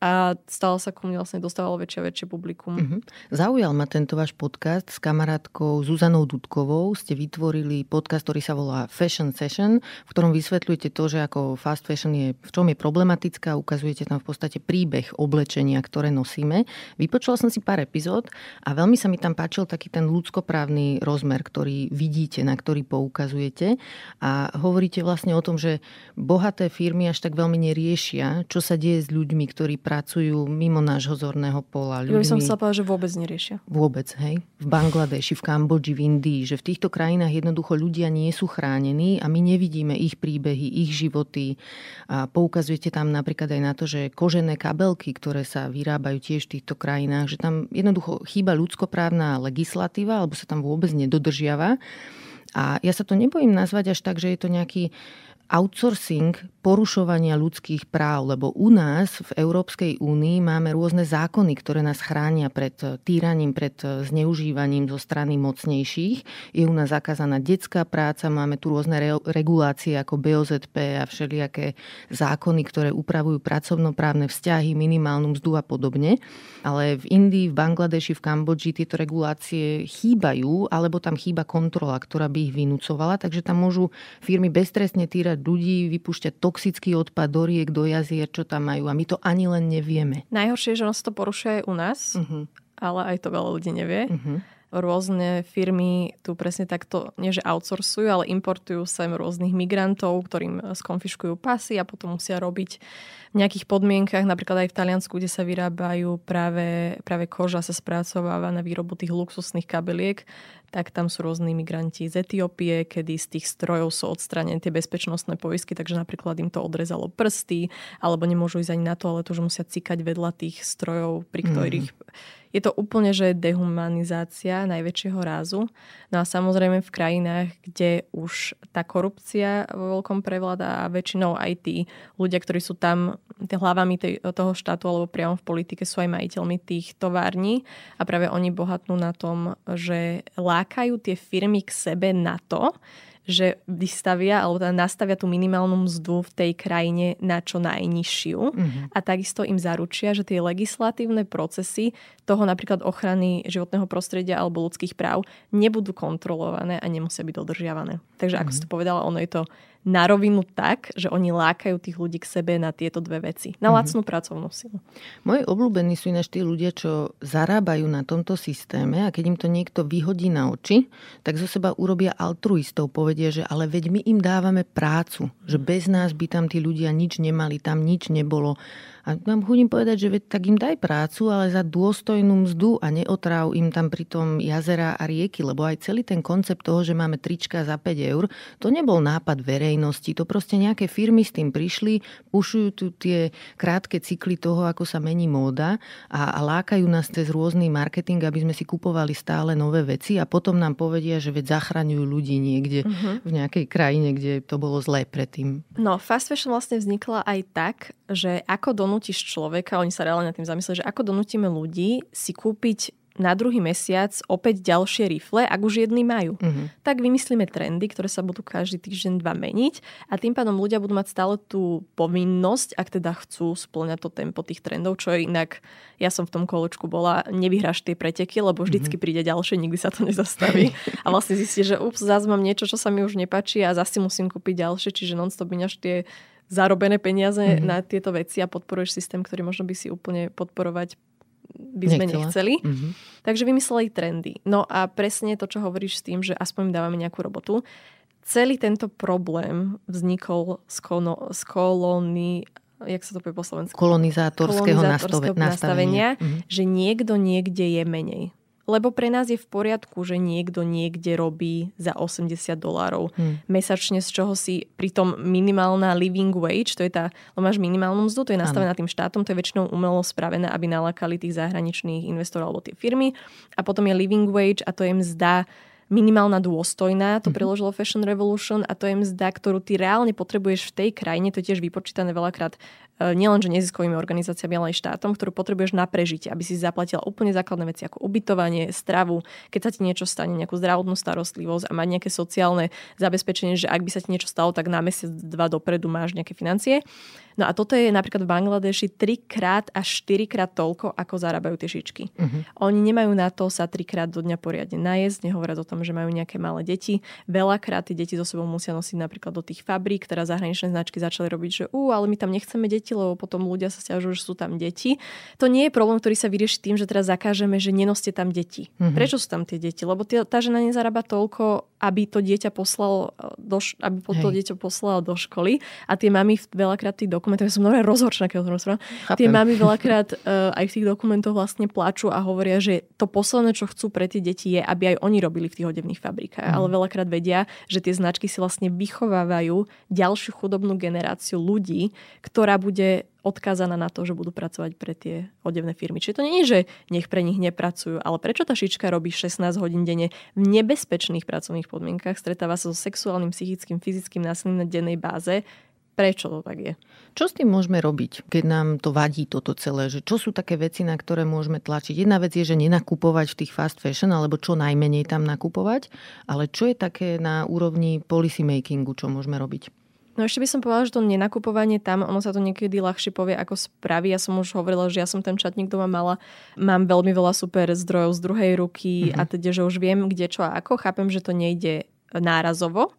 a stále sa ku mne vlastne dostávalo väčšie a väčšie publikum. Uh-huh. Zaujal ma tento váš podcast s kamarátkou Zuzanou Dudkovou. Ste vytvorili podcast, ktorý sa volá Fashion Session, v ktorom vysvetľujete to, že ako fast fashion je, v čom je problematická, ukazujete tam v podstate príbeh oblečenia, ktoré nosíme. Vypočula som si pár epizód a veľmi sa mi tam páčil taký ten ľudskoprávny rozmer, ktorý vidíte, na ktorý poukazujete a hovoríte vlastne o tom, že bohaté firmy až tak veľmi neriešia, čo sa deje s ľuďmi, ktorí pracujú mimo nášho zorného pola. Ľuďmi, ja by som sa povedala, že vôbec neriešia. Vôbec, hej. V Bangladeši, v Kambodži, v Indii, že v týchto krajinách jednoducho ľudia nie sú chránení a my nevidíme ich príbehy, ich životy. A poukazujete tam napríklad aj na to, že kožené kabelky, ktoré sa vyrábajú tiež v týchto krajinách, že tam jednoducho chýba ľudskoprávna legislatíva, alebo sa tam vôbec nedodržiava. A ja sa to nebojím nazvať až tak, že je to nejaký outsourcing porušovania ľudských práv, lebo u nás v Európskej únii máme rôzne zákony, ktoré nás chránia pred týraním, pred zneužívaním zo strany mocnejších. Je u nás zakázaná detská práca, máme tu rôzne re- regulácie ako BOZP a všelijaké zákony, ktoré upravujú pracovnoprávne vzťahy, minimálnu mzdu a podobne. Ale v Indii, v Bangladeši, v Kambodži tieto regulácie chýbajú, alebo tam chýba kontrola, ktorá by ich vynúcovala, takže tam môžu firmy beztrestne týrať ľudí, vypúšťať toxický odpad do riek, do jazier, čo tam majú. A my to ani len nevieme. Najhoršie je, že on sa to porušuje aj u nás, uh-huh. ale aj to veľa ľudí nevie. Uh-huh rôzne firmy tu presne takto, nie že outsourcujú, ale importujú sem rôznych migrantov, ktorým skonfiškujú pasy a potom musia robiť nejakých podmienkach, napríklad aj v Taliansku, kde sa vyrábajú práve, práve koža sa spracováva na výrobu tých luxusných kabeliek, tak tam sú rôzni migranti z Etiópie, kedy z tých strojov sú odstranené tie bezpečnostné poisky, takže napríklad im to odrezalo prsty, alebo nemôžu ísť ani na to, ale to, že musia cikať vedľa tých strojov, pri ktorých mm je to úplne, že dehumanizácia najväčšieho rázu. No a samozrejme v krajinách, kde už tá korupcia vo veľkom prevláda a väčšinou aj tí ľudia, ktorí sú tam hlavami tej, toho štátu alebo priamo v politike sú aj majiteľmi tých tovární a práve oni bohatnú na tom, že lákajú tie firmy k sebe na to, že vystavia alebo teda nastavia tú minimálnu mzdu v tej krajine na čo najnižšiu mm-hmm. a takisto im zaručia, že tie legislatívne procesy toho napríklad ochrany životného prostredia alebo ľudských práv nebudú kontrolované a nemusia byť dodržiavané. Takže ako mm-hmm. si to povedala, ono je to na rovinu tak, že oni lákajú tých ľudí k sebe na tieto dve veci. Na mhm. lacnú mm-hmm. pracovnú silu. Moji obľúbení sú ináč tí ľudia, čo zarábajú na tomto systéme a keď im to niekto vyhodí na oči, tak zo seba urobia altruistov. Povedia, že ale veď my im dávame prácu, že bez nás by tam tí ľudia nič nemali, tam nič nebolo. A mám chudím povedať, že tak im daj prácu, ale za dôstojnú mzdu a neotráv im tam pritom jazera a rieky, lebo aj celý ten koncept toho, že máme trička za 5 eur, to nebol nápad verejnosti, to proste nejaké firmy s tým prišli, pušujú tu tie krátke cykly toho, ako sa mení móda a, a lákajú nás cez rôzny marketing, aby sme si kupovali stále nové veci a potom nám povedia, že veď zachraňujú ľudí niekde uh-huh. v nejakej krajine, kde to bolo zlé predtým. No, fast fashion vlastne vznikla aj tak, že ako donútiš človeka, oni sa reálne na tým zamysleli, že ako donútime ľudí si kúpiť na druhý mesiac opäť ďalšie rifle, ak už jedny majú. Uh-huh. Tak vymyslíme trendy, ktoré sa budú každý týždeň dva meniť a tým pádom ľudia budú mať stále tú povinnosť, ak teda chcú splňať to tempo tých trendov, čo je inak, ja som v tom kolečku bola, nevyhráš tie preteky, lebo vždycky uh-huh. príde ďalšie, nikdy sa to nezastaví. (laughs) a vlastne zistíš, že ups, zase mám niečo, čo sa mi už nepáči a zase musím kúpiť ďalšie, čiže non-stop tie zarobené peniaze mm-hmm. na tieto veci a podporuješ systém, ktorý možno by si úplne podporovať by sme Nechcela. nechceli. Mm-hmm. Takže vymysleli trendy. No a presne to, čo hovoríš s tým, že aspoň dávame nejakú robotu. Celý tento problém vznikol z, kono, z kolóny jak sa to povie po slovensku? Kolonizátorského, kolonizátorského nastavenia, nastavenia mm-hmm. že niekto niekde je menej. Lebo pre nás je v poriadku, že niekto niekde robí za 80 dolárov hmm. mesačne, z čoho si pritom minimálna living wage, to je tá, lebo máš minimálnu mzdu, to je nastavená tým štátom, to je väčšinou umelo spravené, aby nalakali tých zahraničných investorov alebo tie firmy. A potom je living wage a to je mzda minimálna dôstojná, to mm-hmm. preložilo Fashion Revolution a to je mzda, ktorú ty reálne potrebuješ v tej krajine, to je tiež vypočítané veľakrát nielenže neziskovými organizáciami, ale aj štátom, ktorú potrebuješ na prežitie, aby si zaplatila úplne základné veci ako ubytovanie, stravu, keď sa ti niečo stane, nejakú zdravotnú starostlivosť a mať nejaké sociálne zabezpečenie, že ak by sa ti niečo stalo, tak na mesiac, dva dopredu máš nejaké financie. No a toto je napríklad v Bangladeši trikrát až štyrikrát toľko, ako zarábajú tie šičky. Uh-huh. Oni nemajú na to sa trikrát do dňa poriadne najesť, nehovoriac o tom, že majú nejaké malé deti. Veľakrát tie deti so sebou musia nosiť napríklad do tých fabrík, ktorá zahraničné značky začali robiť, že ú, ale my tam nechceme deti, lebo potom ľudia sa stiažujú, že sú tam deti. To nie je problém, ktorý sa vyrieši tým, že teraz zakážeme, že nenoste tam deti. Uh-huh. Prečo sú tam tie deti? Lebo tie, tá žena nezarába toľko, aby to dieťa poslal do, aby to dieťa poslal do školy a tie mamy veľakrát tých dokumentoch, ja som normálne rozhorčená, keď o tom Tie mamy veľakrát uh, aj v tých dokumentoch vlastne plačú a hovoria, že to posledné, čo chcú pre tie deti je, aby aj oni robili v tých odevných fabrikách. Mm. Ale veľakrát vedia, že tie značky si vlastne vychovávajú ďalšiu chudobnú generáciu ľudí, ktorá bude odkázaná na to, že budú pracovať pre tie odevné firmy. Čiže to nie je, že nech pre nich nepracujú, ale prečo tá šička robí 16 hodín denne v nebezpečných pracovných podmienkach, stretáva sa so sexuálnym, psychickým, fyzickým násilím na dennej báze, prečo to tak je. Čo s tým môžeme robiť, keď nám to vadí toto celé? Že čo sú také veci, na ktoré môžeme tlačiť? Jedna vec je, že nenakupovať v tých fast fashion, alebo čo najmenej tam nakupovať, ale čo je také na úrovni policy makingu, čo môžeme robiť? No ešte by som povedala, že to nenakupovanie tam, ono sa to niekedy ľahšie povie ako spraví. Ja som už hovorila, že ja som ten čatník doma mala. Mám veľmi veľa super zdrojov z druhej ruky mm-hmm. a teda, že už viem, kde čo a ako. Chápem, že to nejde nárazovo,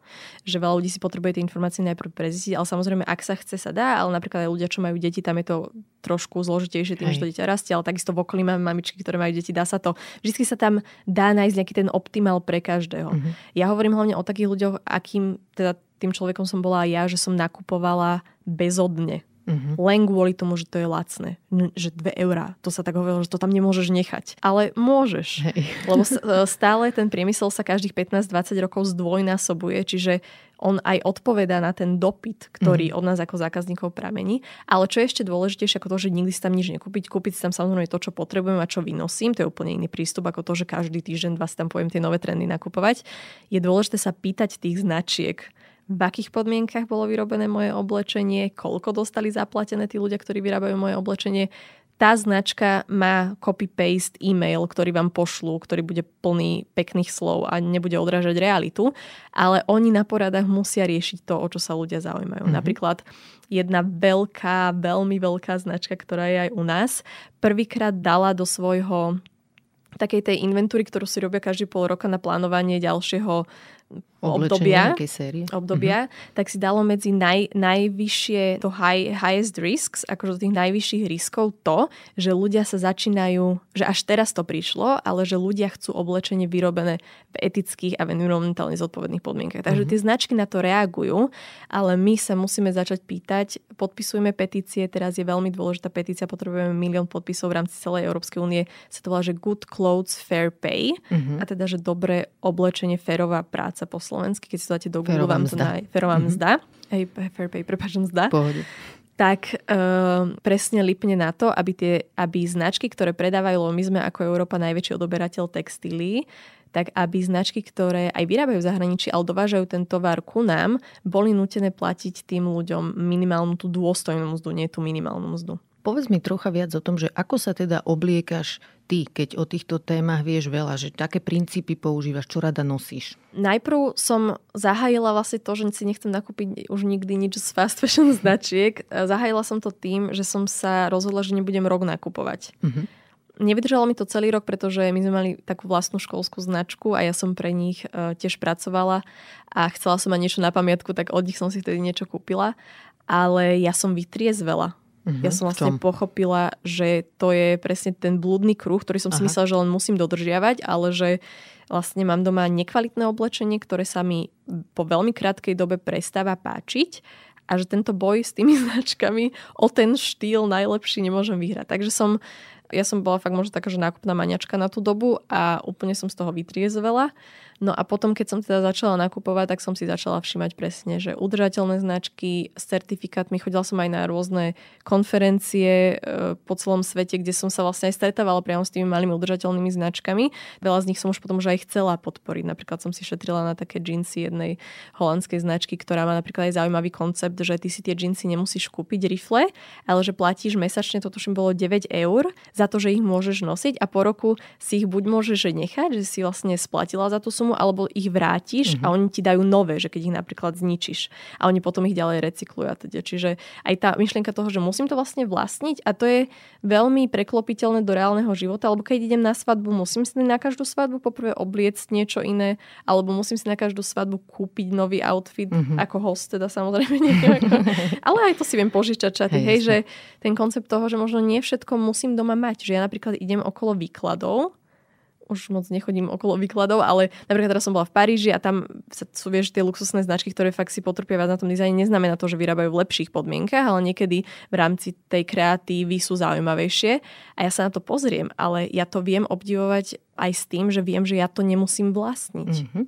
že veľa ľudí si potrebuje tie informácie najprv prezistiť, ale samozrejme, ak sa chce, sa dá, ale napríklad aj ľudia, čo majú deti, tam je to trošku zložitejšie tým, Hej. že to dieťa rastie, ale takisto v okolí máme mamičky, ktoré majú deti, dá sa to. Vždy sa tam dá nájsť nejaký ten optimál pre každého. Uh-huh. Ja hovorím hlavne o takých ľuďoch, akým teda tým človekom som bola aj ja, že som nakupovala bezodne. Uh-huh. Len kvôli tomu, že to je lacné. Že 2 eurá. To sa tak hovorilo, že to tam nemôžeš nechať. Ale môžeš. Hej. (laughs) Lebo e, stále ten priemysel sa každých 15-20 rokov zdvojnásobuje, čiže on aj odpovedá na ten dopyt, ktorý mm. od nás ako zákazníkov pramení. Ale čo je ešte dôležitejšie ako to, že nikdy si tam nič nekúpiť, kúpiť si tam samozrejme to, čo potrebujem a čo vynosím, to je úplne iný prístup ako to, že každý týždeň vás tam poviem tie nové trendy nakupovať. Je dôležité sa pýtať tých značiek, v akých podmienkach bolo vyrobené moje oblečenie, koľko dostali zaplatené tí ľudia, ktorí vyrábajú moje oblečenie. Tá značka má copy-paste e-mail, ktorý vám pošlú, ktorý bude plný pekných slov a nebude odrážať realitu, ale oni na poradách musia riešiť to, o čo sa ľudia zaujímajú. Mm-hmm. Napríklad jedna veľká, veľmi veľká značka, ktorá je aj u nás, prvýkrát dala do svojho takej tej inventúry, ktorú si robia každý pol roka na plánovanie ďalšieho obdobia, obdobia mm-hmm. tak si dalo medzi naj, najvyššie, to high, highest risks, akože do tých najvyšších riskov to, že ľudia sa začínajú, že až teraz to prišlo, ale že ľudia chcú oblečenie vyrobené v etických a environmentálne zodpovedných podmienkach. Takže mm-hmm. tie značky na to reagujú, ale my sa musíme začať pýtať, podpisujeme petície, teraz je veľmi dôležitá petícia, potrebujeme milión podpisov v rámci celej Európskej únie, sa to volá, že good clothes, fair pay, mm-hmm. a teda, že dobré oblečenie, férová práca po slovensky, keď si to dáte do Google, vám to nájde. Ferová mm-hmm. mzda. Hej, fair pay, prepáč, mzda. Pohode tak uh, presne lipne na to, aby, tie, aby značky, ktoré predávajú, my sme ako Európa najväčší odoberateľ textílií, tak aby značky, ktoré aj vyrábajú v zahraničí, ale dovážajú ten tovar ku nám, boli nutené platiť tým ľuďom minimálnu tú dôstojnú mzdu, nie tú minimálnu mzdu. Povedz mi trocha viac o tom, že ako sa teda obliekaš ty, keď o týchto témach vieš veľa, že také princípy používaš, čo rada nosíš? Najprv som zahájila vlastne to, že si nechcem nakúpiť už nikdy nič z fast fashion (laughs) značiek. Zahájila som to tým, že som sa rozhodla, že nebudem rok nakupovať. Uh-huh. Nevydržalo mi to celý rok, pretože my sme mali takú vlastnú školskú značku a ja som pre nich uh, tiež pracovala a chcela som mať niečo na pamiatku, tak od nich som si vtedy niečo kúpila. Ale ja som vytriezvela Uh-huh. Ja som vlastne pochopila, že to je presne ten blúdny kruh, ktorý som Aha. si myslela, že len musím dodržiavať, ale že vlastne mám doma nekvalitné oblečenie, ktoré sa mi po veľmi krátkej dobe prestáva páčiť a že tento boj s tými (laughs) značkami o ten štýl najlepší nemôžem vyhrať. Takže som Ja som bola fakt možno taká, že nákupná maňačka na tú dobu a úplne som z toho vytriezvela. No a potom, keď som teda začala nakupovať, tak som si začala všímať presne, že udržateľné značky s certifikátmi. Chodila som aj na rôzne konferencie e, po celom svete, kde som sa vlastne aj stretávala priamo s tými malými udržateľnými značkami. Veľa z nich som už potom už aj chcela podporiť. Napríklad som si šetrila na také džínsy jednej holandskej značky, ktorá má napríklad aj zaujímavý koncept, že ty si tie džínsy nemusíš kúpiť rifle, ale že platíš mesačne, to tuším bolo 9 eur, za to, že ich môžeš nosiť a po roku si ich buď môžeš nechať, že si vlastne splatila za tú sumu, alebo ich vrátiš mm-hmm. a oni ti dajú nové, že keď ich napríklad zničíš a oni potom ich ďalej recyklujú a teda. Čiže aj tá myšlienka toho, že musím to vlastne vlastniť a to je veľmi preklopiteľné do reálneho života, alebo keď idem na svadbu, musím si na každú svadbu poprvé obliecť niečo iné, alebo musím si na každú svadbu kúpiť nový outfit, mm-hmm. ako host teda samozrejme. Neviem, ako, (laughs) ale aj to si viem požičať čaty, hej, hej že ten koncept toho, že možno nie všetko musím doma mať, že ja napríklad idem okolo výkladov už moc nechodím okolo výkladov, ale napríklad teraz som bola v Paríži a tam sú vieš tie luxusné značky, ktoré fakt si potrpia viac na tom dizajne, neznamená to, že vyrábajú v lepších podmienkach, ale niekedy v rámci tej kreatívy sú zaujímavejšie a ja sa na to pozriem, ale ja to viem obdivovať aj s tým, že viem, že ja to nemusím vlastniť. Mm-hmm.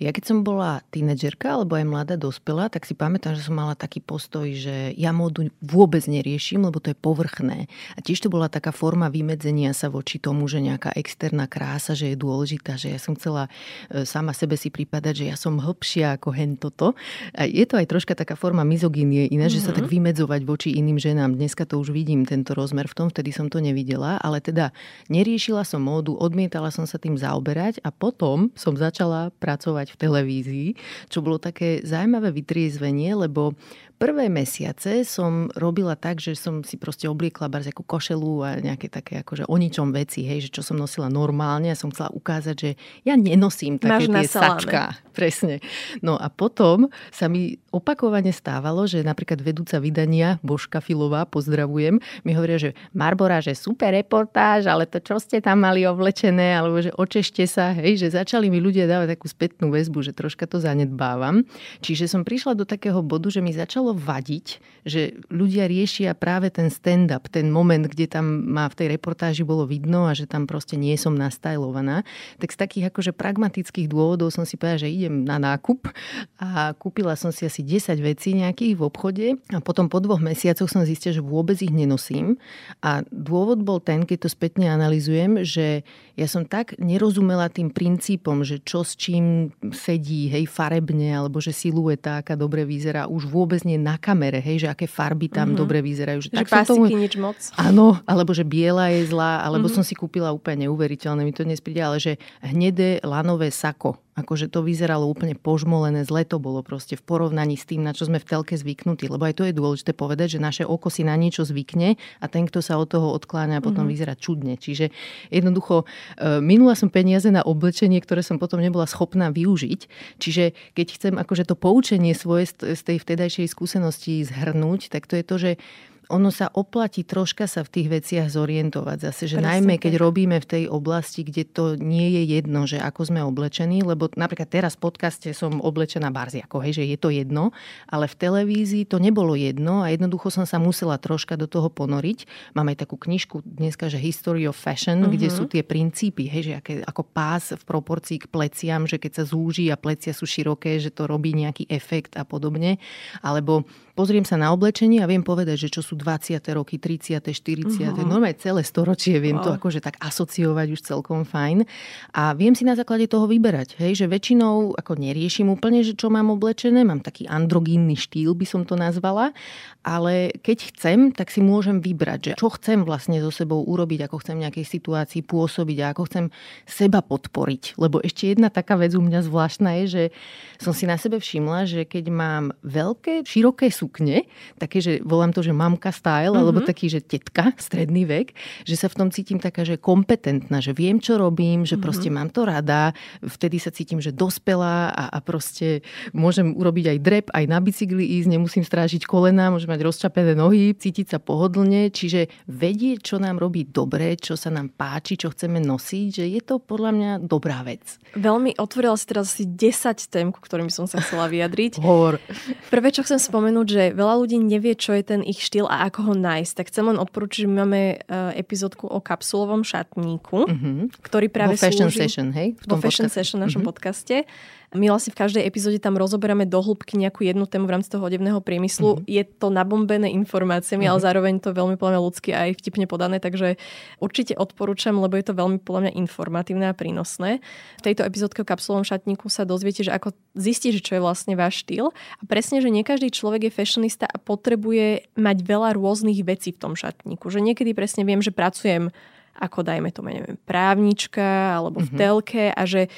Ja keď som bola tínedžerka alebo aj mladá dospelá, tak si pamätám, že som mala taký postoj, že ja módu vôbec neriešim, lebo to je povrchné. A tiež to bola taká forma vymedzenia sa voči tomu, že nejaká externá krása, že je dôležitá, že ja som chcela e, sama sebe si pripadať, že ja som hĺbšia ako hen toto. A je to aj troška taká forma mizogynie iné, mm-hmm. že sa tak mhm. vymedzovať voči iným ženám. Dneska to už vidím, tento rozmer v tom, vtedy som to nevidela, ale teda neriešila som módu, odmietala som sa tým zaoberať a potom som začala pracovať v televízii, čo bolo také zaujímavé vytriezvenie, lebo prvé mesiace som robila tak, že som si proste obliekla bar ako košelu a nejaké také akože o ničom veci, hej, že čo som nosila normálne a som chcela ukázať, že ja nenosím také Máš tie sačka. (laughs) Presne. No a potom sa mi opakovane stávalo, že napríklad vedúca vydania Božka Filová, pozdravujem, mi hovoria, že Marbora, že super reportáž, ale to čo ste tam mali oblečené, alebo že očešte sa, hej, že začali mi ľudia dávať takú spätnú väzbu, že troška to zanedbávam. Čiže som prišla do takého bodu, že mi začalo začalo vadiť, že ľudia riešia práve ten stand-up, ten moment, kde tam má v tej reportáži bolo vidno a že tam proste nie som nastajlovaná. Tak z takých akože pragmatických dôvodov som si povedala, že idem na nákup a kúpila som si asi 10 vecí nejakých v obchode a potom po dvoch mesiacoch som zistila, že vôbec ich nenosím. A dôvod bol ten, keď to spätne analizujem, že ja som tak nerozumela tým princípom, že čo s čím sedí, hej, farebne, alebo že silueta, aká dobre vyzerá, už vôbec nie na kamere, hej, že aké farby tam mm-hmm. dobre vyzerajú. Že, že tak tomu... nič moc. Áno, alebo že biela je zlá, alebo mm-hmm. som si kúpila úplne neuveriteľné, mi to dnes príde, ale že hnedé lanové sako Akože to vyzeralo úplne požmolené, zle to bolo proste v porovnaní s tým, na čo sme v telke zvyknutí. Lebo aj to je dôležité povedať, že naše oko si na niečo zvykne a ten, kto sa od toho odkláňa, potom mm-hmm. vyzerá čudne. Čiže jednoducho e, minula som peniaze na oblečenie, ktoré som potom nebola schopná využiť. Čiže keď chcem akože to poučenie svoje z tej vtedajšej skúsenosti zhrnúť, tak to je to, že ono sa oplatí troška sa v tých veciach zorientovať zase, že Presne najmä keď tak. robíme v tej oblasti, kde to nie je jedno, že ako sme oblečení, lebo napríklad teraz v podcaste som oblečená barziako, hej, že je to jedno, ale v televízii to nebolo jedno a jednoducho som sa musela troška do toho ponoriť. Mám aj takú knižku dneska, že History of Fashion, uh-huh. kde mhm. sú tie princípy, hej, že aké, ako pás v proporcii k pleciam, že keď sa zúži a plecia sú široké, že to robí nejaký efekt a podobne. Alebo pozriem sa na oblečenie a viem povedať, že čo sú 20. roky, 30., 40. Uh-huh. Normálne celé storočie viem wow. to akože tak asociovať už celkom fajn. A viem si na základe toho vyberať, hej, že väčšinou ako neriešim úplne, že čo mám oblečené, mám taký androgínny štýl, by som to nazvala, ale keď chcem, tak si môžem vybrať, že čo chcem vlastne so sebou urobiť, ako chcem v nejakej situácii pôsobiť a ako chcem seba podporiť. Lebo ešte jedna taká vec u mňa zvláštna je, že som si na sebe všimla, že keď mám veľké, široké sukne, také, že volám to, že mamka style, mm-hmm. alebo taký, že tetka, stredný vek, že sa v tom cítim taká, že kompetentná, že viem, čo robím, že mm-hmm. proste mám to rada, vtedy sa cítim, že dospelá a, a proste môžem urobiť aj drep, aj na bicykli ísť, nemusím strážiť kolena, môžem mať rozčapené nohy, cítiť sa pohodlne, čiže vedieť, čo nám robí dobre, čo sa nám páči, čo chceme nosiť, že je to podľa mňa dobrá vec. Veľmi otvorila si teraz asi 10 tém, ku ktorým som sa chcela vyjadriť. Hovor. Prvé, čo chcem spomenúť, že že veľa ľudí nevie, čo je ten ich štýl a ako ho nájsť. Tak chcem len odporučiť, že my máme uh, epizódku o kapsulovom šatníku, mm-hmm. ktorý práve vo Fashion slúži... Session, hej? V vo Fashion Session, našom mm-hmm. podcaste. My vlastne v každej epizóde tam rozoberáme do hĺbky nejakú jednu tému v rámci toho odevného priemyslu. Mm-hmm. Je to nabombené informáciami, mm-hmm. ale zároveň to veľmi podľa mňa ľudsky aj vtipne podané, takže určite odporúčam, lebo je to veľmi podľa mňa informatívne a prínosné. V tejto epizódke o kapsulovom šatníku sa dozviete, že ako zistiť, čo je vlastne váš štýl. A presne, že nie každý človek je fashionista a potrebuje mať veľa rôznych vecí v tom šatníku. Že niekedy presne viem, že pracujem ako dajme to, neviem, právnička alebo v mhm. telke a že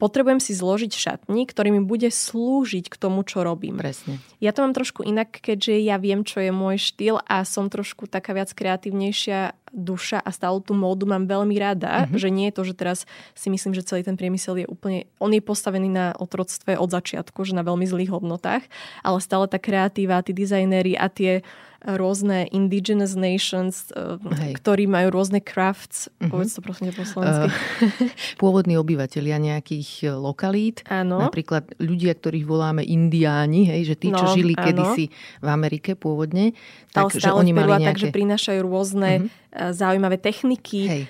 potrebujem si zložiť šatník, ktorý mi bude slúžiť k tomu, čo robím. Presne. Ja to mám trošku inak, keďže ja viem, čo je môj štýl a som trošku taká viac kreatívnejšia duša a stále tú módu mám veľmi rada, mm-hmm. že nie je to, že teraz si myslím, že celý ten priemysel je úplne, on je postavený na otroctve od začiatku, že na veľmi zlých hodnotách, ale stále tá kreatíva, tí dizajnéri a tie rôzne indigenous nations, eh, Hej. ktorí majú rôzne crafts. Mm-hmm. Povedz to prosím po slovensky. Uh, (laughs) pôvodní obyvateľia nejakých eh, lokalít. Áno. Napríklad ľudia, ktorých voláme indiáni, hej, že tí, čo no, žili áno. kedysi v Amerike pôvodne. Tak, že oni mali nejaké... tak, že prinášajú rôzne mm-hmm zaujímavé techniky. Hej.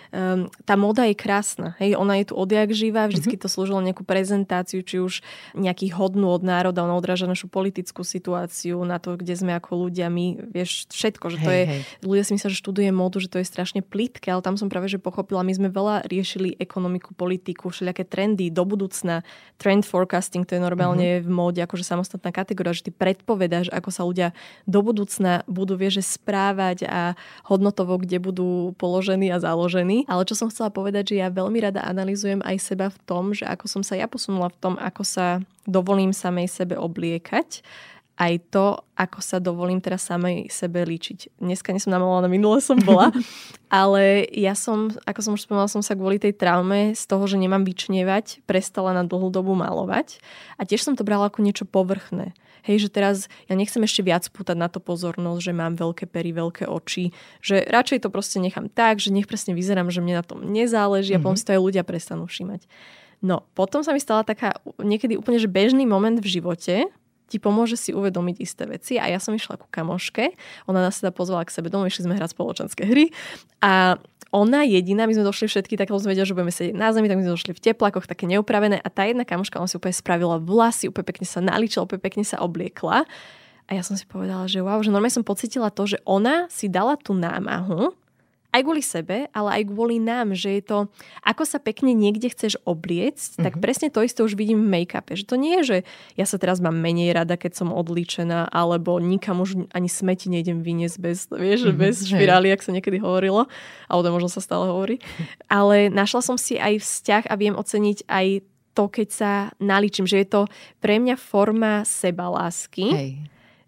Tá moda je krásna. Hej, ona je tu odjak živá, vždycky mm-hmm. to slúžilo nejakú prezentáciu, či už nejakých hodnú od národa, ona odráža našu politickú situáciu, na to, kde sme ako ľudia, my, vieš, všetko, že to hej, je, hej. ľudia si myslia, že študuje modu, že to je strašne plitké, ale tam som práve, že pochopila, my sme veľa riešili ekonomiku, politiku, všelijaké trendy do budúcna, trend forecasting, to je normálne mm-hmm. v móde akože samostatná kategória, že ty predpovedáš, ako sa ľudia do budúcna budú, vieš, správať a hodnotovo, kde budú budú položení a založení. Ale čo som chcela povedať, že ja veľmi rada analizujem aj seba v tom, že ako som sa ja posunula v tom, ako sa dovolím samej sebe obliekať aj to, ako sa dovolím teraz samej sebe líčiť. Dneska nie som namalovaná, minule som bola, (laughs) ale ja som, ako som už spomínala, som sa kvôli tej traume z toho, že nemám vyčnievať, prestala na dlhú dobu malovať a tiež som to brala ako niečo povrchné. Hej, že teraz ja nechcem ešte viac pútať na to pozornosť, že mám veľké pery, veľké oči, že radšej to proste nechám tak, že nech presne vyzerám, že mne na tom nezáleží mm-hmm. a potom mhm. si to aj ľudia prestanú všímať. No, potom sa mi stala taká niekedy úplne že bežný moment v živote, ti pomôže si uvedomiť isté veci. A ja som išla ku kamoške, ona nás teda pozvala k sebe domov, išli sme hrať spoločenské hry a ona jediná, my sme došli všetky, tak sme vedeli, že budeme sedieť na zemi, tak my sme došli v teplakoch, také neupravené a tá jedna kamoška, ona si úplne spravila vlasy, úplne pekne sa naličila, úplne pekne sa obliekla. A ja som si povedala, že wow, že normálne som pocitila to, že ona si dala tú námahu, aj kvôli sebe, ale aj kvôli nám, že je to, ako sa pekne niekde chceš obliecť, mm-hmm. tak mhm. presne to isté už vidím v make-upe. Že to nie je, že ja sa teraz mám menej rada, keď som odlíčená, alebo nikam už ani smeti nejdem vyniesť bez, vieš, mm-hmm. bez špirály, ak sa niekedy hovorilo, alebo to možno sa stále hovorí. (laughs) Ale našla som si aj vzťah a viem oceniť aj to, keď sa naličím, že je to pre mňa forma sebalásky. Hej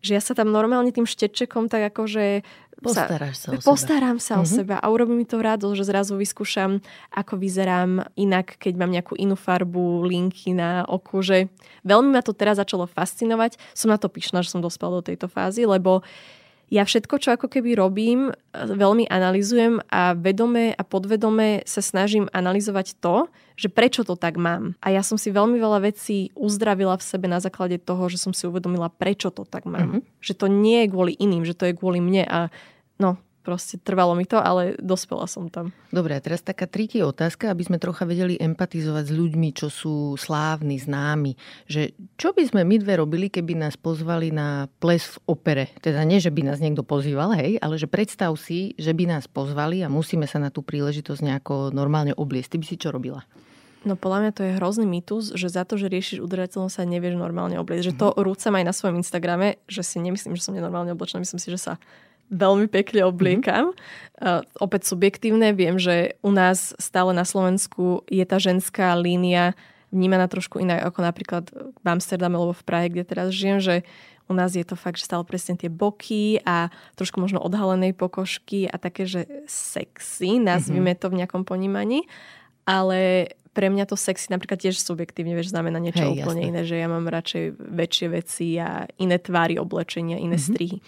že ja sa tam normálne tým štečekom tak akože Postaráš sa o seba. Postaram sa mm-hmm. o mhm. seba a urobí mi to radosť, že zrazu vyskúšam, ako vyzerám inak, keď mám nejakú inú farbu, linky na oku, že veľmi ma to teraz začalo fascinovať. Som na to pyšná, že som dospela do tejto fázy, lebo ja všetko, čo ako keby robím, veľmi analizujem a vedome a podvedome sa snažím analyzovať to, že prečo to tak mám. A ja som si veľmi veľa vecí uzdravila v sebe na základe toho, že som si uvedomila, prečo to tak mám. Mm-hmm. Že to nie je kvôli iným, že to je kvôli mne a no, proste trvalo mi to, ale dospela som tam. Dobre, a teraz taká triky otázka, aby sme trocha vedeli empatizovať s ľuďmi, čo sú slávni, známi. Že čo by sme my dve robili, keby nás pozvali na ples v opere? Teda nie, že by nás niekto pozýval, hej, ale že predstav si, že by nás pozvali a musíme sa na tú príležitosť nejako normálne obliecť. Ty by si čo robila? No podľa mňa to je hrozný mýtus, že za to, že riešiš udržateľnosť sa nevieš normálne obliecť. Že to mhm. rúcam aj na svojom Instagrame, že si nemyslím, že som nenormálne oblečená, myslím si, že sa veľmi pekne obliekam. Mm-hmm. Uh, opäť subjektívne, viem, že u nás stále na Slovensku je tá ženská línia vnímaná trošku inak ako napríklad v Amsterdame alebo v Prahe, kde teraz žijem, že u nás je to fakt, že stále presne tie boky a trošku možno odhalenej pokožky a také, že sexy, nazvime mm-hmm. to v nejakom ponímaní. Ale pre mňa to sexy napríklad tiež subjektívne vieš, znamená niečo Hej, úplne jasné. iné, že ja mám radšej väčšie veci a iné tvary oblečenia, iné mm-hmm. strihy.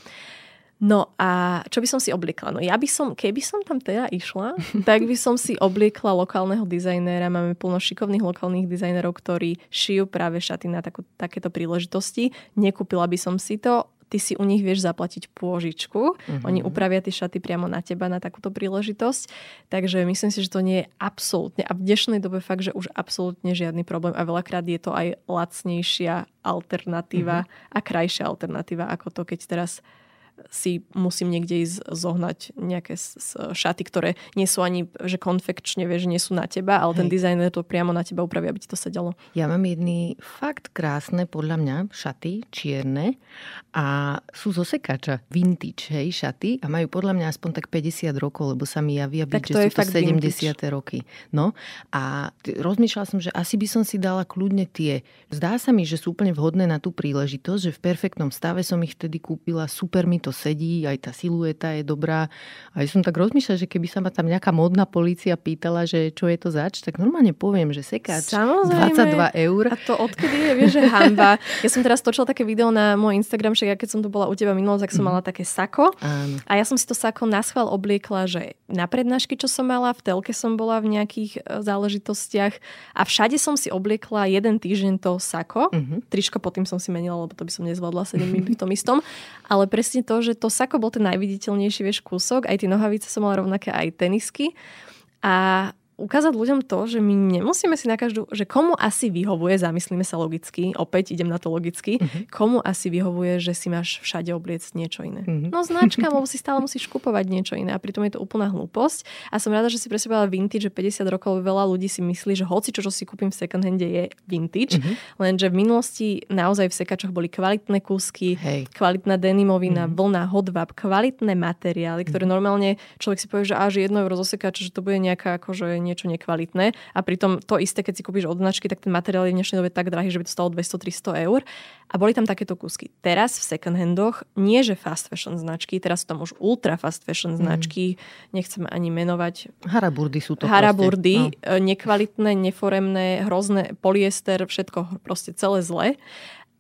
No a čo by som si obliekla? No ja by som, keby som tam teda išla, (laughs) tak by som si obliekla lokálneho dizajnéra. Máme plno šikovných lokálnych dizajnerov, ktorí šijú práve šaty na takú, takéto príležitosti. Nekúpila by som si to. ty si u nich vieš zaplatiť pôžičku, uh-huh. oni upravia tie šaty priamo na teba na takúto príležitosť, takže myslím si, že to nie je absolútne a v dnešnej dobe fakt, že už absolútne žiadny problém a veľakrát je to aj lacnejšia alternatíva uh-huh. a krajšia alternatíva ako to, keď teraz si musím niekde ísť zohnať nejaké šaty, ktoré nie sú ani, že konfekčne, vieš, nie sú na teba, ale Hej. ten dizajner to priamo na teba upraví, aby ti to sedelo. Ja mám jedny fakt krásne, podľa mňa, šaty, čierne a sú zo sekača, vintage, hej, šaty a majú podľa mňa aspoň tak 50 rokov, lebo sa mi javia byť, že sú to 70. Vintage. roky. No a rozmýšľala som, že asi by som si dala kľudne tie. Zdá sa mi, že sú úplne vhodné na tú príležitosť, že v perfektnom stave som ich vtedy kúpila, super mi to sedí, aj tá silueta je dobrá. A ja som tak rozmýšľala, že keby sa ma tam nejaká modná policia pýtala, že čo je to zač, tak normálne poviem, že sekáč Samozrejme. 22 eur. A to odkedy je, vieš, že hamba. Ja som teraz točila také video na môj Instagram, že ja keď som tu bola u teba minulý, tak som mm. mala také sako. Áno. A ja som si to sako na schvál obliekla, že na prednášky, čo som mala, v telke som bola v nejakých e, záležitostiach a všade som si obliekla jeden týždeň to sako. Mm-hmm. Tričko potom som si menila, lebo to by som nezvládla 7 minút v tom istom. Ale presne to, to, že to sako bol ten najviditeľnejší vieš, kúsok, aj tie nohavice som mala rovnaké, aj tenisky. A ukázať ľuďom to, že my nemusíme si na každú, že komu asi vyhovuje, zamyslíme sa logicky, opäť idem na to logicky, uh-huh. komu asi vyhovuje, že si máš všade obliecť niečo iné. Uh-huh. No značka, lebo si stále musíš kupovať niečo iné a pritom je to úplná hlúposť. A som rada, že si presebovala vintage, že 50 rokov veľa ľudí si myslí, že hoci čo, čo si kúpim v second hande je vintage, uh-huh. lenže v minulosti naozaj v sekačoch boli kvalitné kúsky, Hej. kvalitná denimovina, uh-huh. vlna, hodvab, kvalitné materiály, ktoré uh-huh. normálne človek si povie, že až jedno euro zo sekača, že to bude nejaká akože niečo nekvalitné a pritom to isté, keď si kúpiš od značky, tak ten materiál je v dnešnej dobe tak drahý, že by to stalo 200-300 eur. A boli tam takéto kúsky. Teraz v second handoch nie, že fast fashion značky, teraz sú tam už ultra fast fashion mm. značky, nechcem ani menovať. Haraburdy sú to Haraburdy, no. nekvalitné, neforemné, hrozné, polyester, všetko proste celé zle.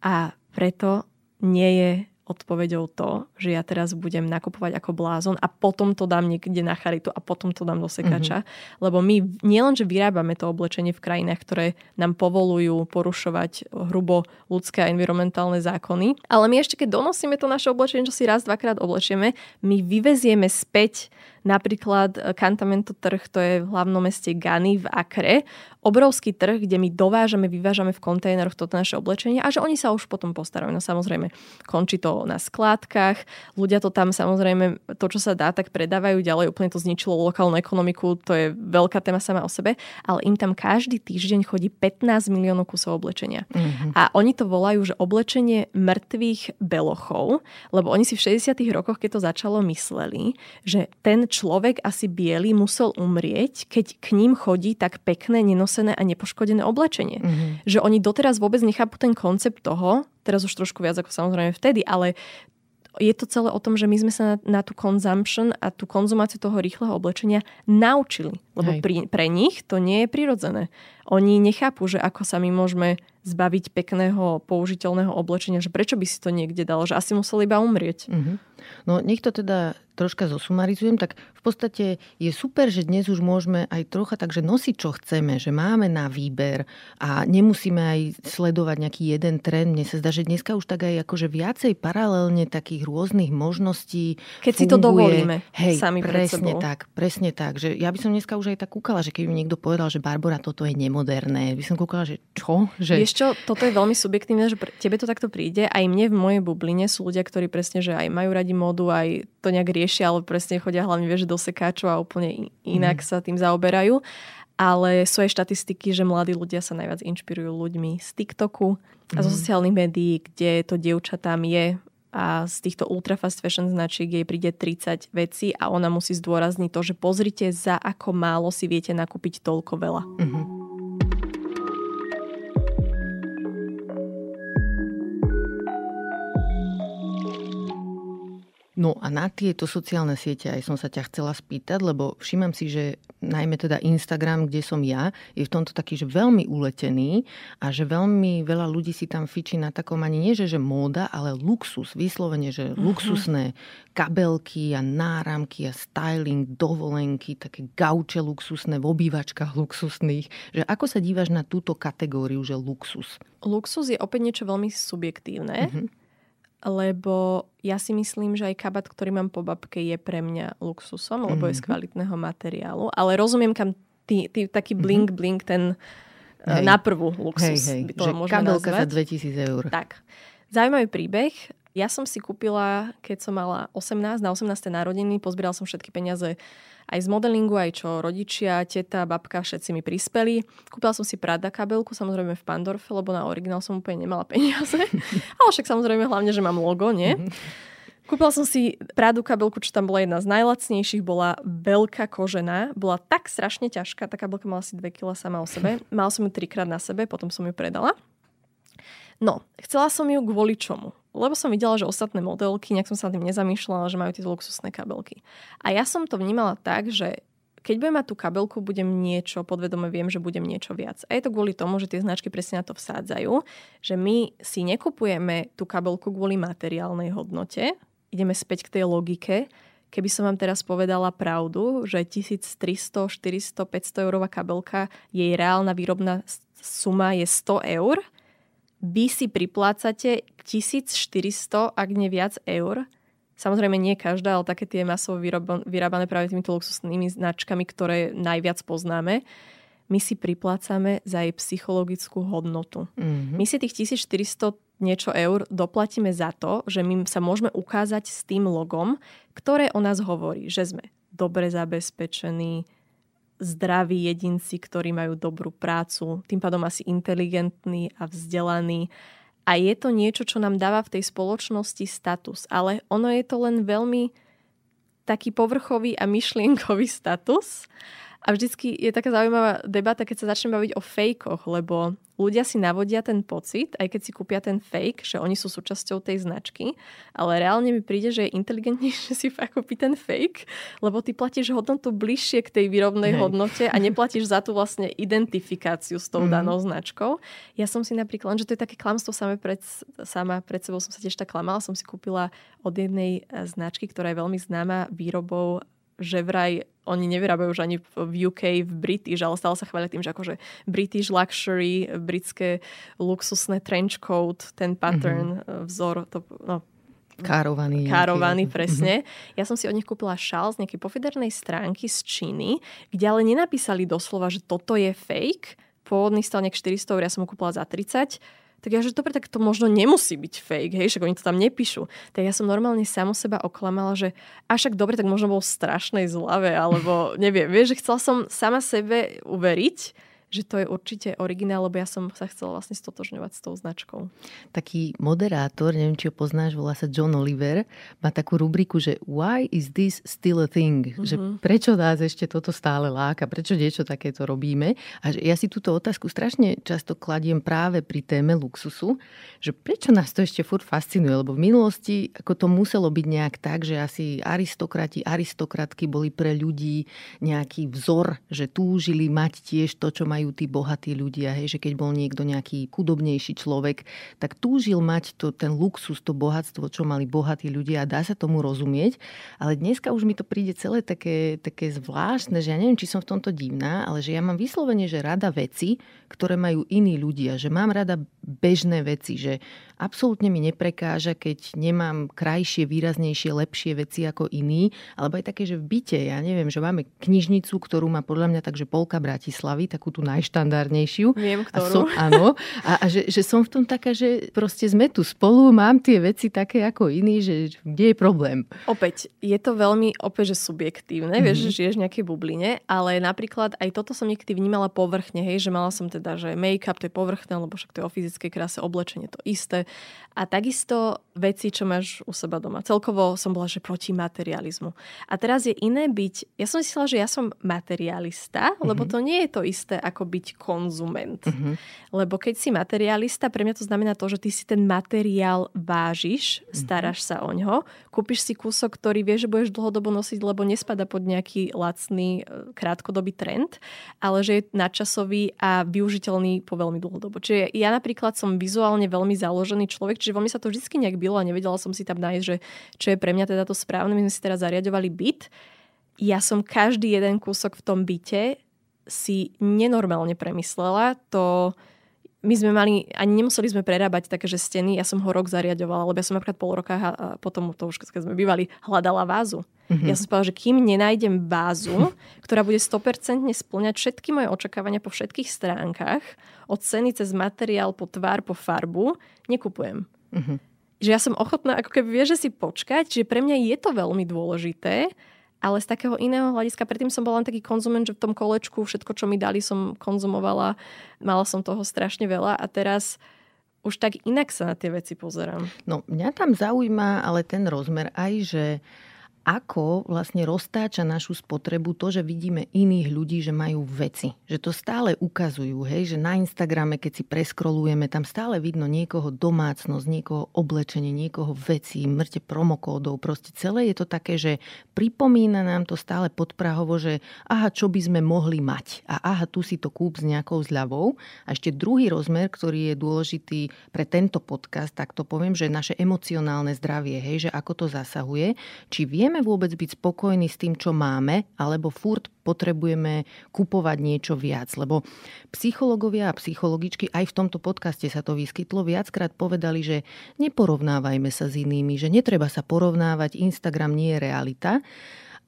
A preto nie je odpovedou to, že ja teraz budem nakupovať ako blázon a potom to dám niekde na charitu a potom to dám do sekača. Mm-hmm. Lebo my nielenže vyrábame to oblečenie v krajinách, ktoré nám povolujú porušovať hrubo ľudské a environmentálne zákony, ale my ešte keď donosíme to naše oblečenie, čo si raz, dvakrát oblečieme, my vyvezieme späť Napríklad e, Cantamento trh, to je v hlavnom meste Gany v Akre. Obrovský trh, kde my dovážame, vyvážame v kontajneroch toto naše oblečenie a že oni sa už potom postarajú. No samozrejme, končí to na skládkach, ľudia to tam samozrejme, to čo sa dá, tak predávajú ďalej, úplne to zničilo lokálnu ekonomiku, to je veľká téma sama o sebe, ale im tam každý týždeň chodí 15 miliónov kusov oblečenia. Mm-hmm. A oni to volajú, že oblečenie mŕtvych belochov, lebo oni si v 60 rokoch, keď to začalo, mysleli, že ten človek asi biely musel umrieť, keď k ním chodí tak pekné, nenosené a nepoškodené oblečenie. Mm-hmm. Že oni doteraz vôbec nechápu ten koncept toho, teraz už trošku viac ako samozrejme vtedy, ale je to celé o tom, že my sme sa na, na tú consumption a tú konzumáciu toho rýchleho oblečenia naučili. Lebo pri, pre nich to nie je prirodzené. Oni nechápu, že ako sa my môžeme zbaviť pekného, použiteľného oblečenia, že prečo by si to niekde dalo, že asi musel iba umrieť. Mm-hmm. No nech to teda troška zosumarizujem, tak v podstate je super, že dnes už môžeme aj trocha takže nosiť, čo chceme, že máme na výber a nemusíme aj sledovať nejaký jeden trend. Mne sa zdá, že dneska už tak aj akože viacej paralelne takých rôznych možností Keď funguje. si to dovolíme Hej, sami presne tak, presne tak. Že ja by som dneska už aj tak kúkala, že keby mi niekto povedal, že Barbara, toto je nemoderné, by som kúkala, že čo? Že... Vieš čo, toto je veľmi subjektívne, že tebe to takto príde. Aj mne v mojej bubline sú ľudia, ktorí presne, že aj majú radi modu, aj to nejak riešia, ale presne chodia hlavne vieš, do sekáčov a úplne inak mm. sa tým zaoberajú. Ale sú aj štatistiky, že mladí ľudia sa najviac inšpirujú ľuďmi z TikToku a zo mhm. sociálnych médií, kde to dievča tam je a z týchto ultra fast fashion značiek jej príde 30 vecí a ona musí zdôrazniť to, že pozrite, za ako málo si viete nakúpiť toľko veľa. Mm-hmm. No a na tieto sociálne siete aj som sa ťa chcela spýtať, lebo všímam si, že najmä teda Instagram, kde som ja, je v tomto taký, že veľmi uletený a že veľmi veľa ľudí si tam fičí na takom ani nie, že, že móda, ale luxus, vyslovene, že uh-huh. luxusné kabelky a náramky a styling, dovolenky, také gauče luxusné v obývačkách luxusných. Že ako sa dívaš na túto kategóriu, že luxus? Luxus je opäť niečo veľmi subjektívne. Uh-huh lebo ja si myslím, že aj kabát, ktorý mám po babke, je pre mňa luxusom, lebo mm-hmm. je z mhm. kvalitného materiálu. Ale rozumiem, kam tý, tý, taký blink-blink, mhm. ten hej. na prvú luxus. Hej, hej. By to že kabelka nazvať. za 2000 eur. Tak. Zaujímavý príbeh. Ja som si kúpila, keď som mala 18, na 18. narodiny, pozbieral som všetky peniaze aj z modelingu, aj čo rodičia, teta, babka, všetci mi prispeli. Kúpila som si Prada kabelku, samozrejme v Pandorfe, lebo na originál som úplne nemala peniaze. (laughs) Ale však samozrejme hlavne, že mám logo, nie? Kúpila som si Pradu kabelku, čo tam bola jedna z najlacnejších, bola veľká kožená, bola tak strašne ťažká, tá kabelka mala asi 2 kg sama o sebe. Mala som ju trikrát na sebe, potom som ju predala. No, chcela som ju kvôli čomu? Lebo som videla, že ostatné modelky, nejak som sa tým nezamýšľala, že majú tie luxusné kabelky. A ja som to vnímala tak, že keď budem mať tú kabelku, budem niečo, podvedome viem, že budem niečo viac. A je to kvôli tomu, že tie značky presne na to vsádzajú, že my si nekupujeme tú kabelku kvôli materiálnej hodnote, ideme späť k tej logike, keby som vám teraz povedala pravdu, že 1300, 400, 500 eurová kabelka, jej reálna výrobná suma je 100 eur, vy si priplácate 1400, ak nie viac eur. Samozrejme nie každá, ale také tie masovo vyrábané práve týmito luxusnými značkami, ktoré najviac poznáme. My si priplácame za jej psychologickú hodnotu. Mm-hmm. My si tých 1400 niečo eur doplatíme za to, že my sa môžeme ukázať s tým logom, ktoré o nás hovorí, že sme dobre zabezpečení, zdraví jedinci, ktorí majú dobrú prácu, tým pádom asi inteligentní a vzdelaní. A je to niečo, čo nám dáva v tej spoločnosti status. Ale ono je to len veľmi taký povrchový a myšlienkový status. A vždycky je taká zaujímavá debata, keď sa začneme baviť o fejkoch, lebo ľudia si navodia ten pocit, aj keď si kúpia ten fake, že oni sú súčasťou tej značky, ale reálne mi príde, že je inteligentnejšie (laughs) si fakt kúpiť ten fake, lebo ty platíš hodnotu bližšie k tej výrobnej Hej. hodnote a neplatíš za tú vlastne identifikáciu s tou mm. danou značkou. Ja som si napríklad, že to je také klamstvo same pred, sama pred sebou som sa tiež tak klamala, som si kúpila od jednej značky, ktorá je veľmi známa výrobou že vraj oni nevyrábajú už ani v UK, v British, ale stále sa chvália tým, že akože British luxury, britské luxusné trench coat, ten pattern, mm-hmm. vzor, to, no, Károvaný. Károvaný, presne. Mm-hmm. Ja som si od nich kúpila šál z nejakej pofidernej stránky z Číny, kde ale nenapísali doslova, že toto je fake. Pôvodný stal nejak 400 eur, ja som ho kúpila za 30 tak ja, že dobre, tak to možno nemusí byť fake, hej, však oni to tam nepíšu. Tak ja som normálne samo seba oklamala, že a však dobre, tak možno bol strašnej zlave, alebo (laughs) neviem, vieš, že chcela som sama sebe uveriť, že to je určite originál, lebo ja som sa chcela vlastne stotožňovať s tou značkou. Taký moderátor, neviem, či ho poznáš, volá sa John Oliver, má takú rubriku, že why is this still a thing? Mm-hmm. Že prečo nás ešte toto stále láka? Prečo niečo takéto robíme? A že ja si túto otázku strašne často kladiem práve pri téme luxusu, že prečo nás to ešte furt fascinuje? Lebo v minulosti ako to muselo byť nejak tak, že asi aristokrati, aristokratky boli pre ľudí nejaký vzor, že túžili mať tiež to, čo majú majú tí bohatí ľudia, hej, že keď bol niekto nejaký chudobnejší človek, tak túžil mať to, ten luxus, to bohatstvo, čo mali bohatí ľudia a dá sa tomu rozumieť. Ale dneska už mi to príde celé také, také zvláštne, že ja neviem, či som v tomto divná, ale že ja mám vyslovene, že rada veci, ktoré majú iní ľudia, že mám rada bežné veci, že absolútne mi neprekáža, keď nemám krajšie, výraznejšie, lepšie veci ako iní, alebo aj také, že v byte, ja neviem, že máme knižnicu, ktorú má podľa mňa takže polka Bratislavy, takú tú najštandardnejšiu. Viem, ktorú. A som, áno. A, a že, že som v tom taká, že proste sme tu spolu, mám tie veci také ako iní, že kde je problém? Opäť, je to veľmi opäť, že subjektívne, mm-hmm. vieš, že žiješ v nejakej bubline, ale napríklad aj toto som niekedy vnímala povrchne, hej, že mala som teda, že make-up to je povrchné, lebo však to je o fyzickej kráse, oblečenie to isté. A takisto veci, čo máš u seba doma. Celkovo som bola, že proti materializmu. A teraz je iné byť, ja som myslela, že ja som materialista, mm-hmm. lebo to nie je to isté ako byť konzument. Mm-hmm. Lebo keď si materialista, pre mňa to znamená to, že ty si ten materiál vážiš, mm-hmm. staráš sa o ňo, kúpiš si kúsok, ktorý vieš, že budeš dlhodobo nosiť, lebo nespada pod nejaký lacný e, krátkodobý trend, ale že je nadčasový a využiteľný po veľmi dlhodobo. Čiže ja napríklad som vizuálne veľmi založený človek, čiže veľmi sa to vždy nejak bylo a nevedela som si tam nájsť, že čo je pre mňa teda to správne. My sme si teraz zariadovali byt. Ja som každý jeden kúsok v tom byte si nenormálne premyslela. To my sme mali, ani nemuseli sme prerábať také, že steny, ja som ho rok zariadovala, lebo ja som napríklad pol roka potom to už, keď sme bývali, hľadala vázu. Mm-hmm. Ja som povedala, že kým nenájdem vázu, ktorá bude 100% splňať všetky moje očakávania po všetkých stránkach, od ceny cez materiál, po tvár, po farbu, nekupujem. Mm-hmm. Že ja som ochotná, ako keby vieš, že si počkať, že pre mňa je to veľmi dôležité, ale z takého iného hľadiska, predtým som bola len taký konzument, že v tom kolečku všetko, čo mi dali, som konzumovala. Mala som toho strašne veľa a teraz už tak inak sa na tie veci pozerám. No, mňa tam zaujíma ale ten rozmer aj, že ako vlastne roztáča našu spotrebu to, že vidíme iných ľudí, že majú veci. Že to stále ukazujú, hej, že na Instagrame, keď si preskrolujeme, tam stále vidno niekoho domácnosť, niekoho oblečenie, niekoho veci, mŕte promokódov. Proste celé je to také, že pripomína nám to stále podprahovo, že aha, čo by sme mohli mať. A aha, tu si to kúp s nejakou zľavou. A ešte druhý rozmer, ktorý je dôležitý pre tento podcast, tak to poviem, že naše emocionálne zdravie, hej, že ako to zasahuje. Či vieme vieme vôbec byť spokojní s tým, čo máme, alebo furt potrebujeme kupovať niečo viac. Lebo psychológovia a psychologičky, aj v tomto podcaste sa to vyskytlo, viackrát povedali, že neporovnávajme sa s inými, že netreba sa porovnávať, Instagram nie je realita.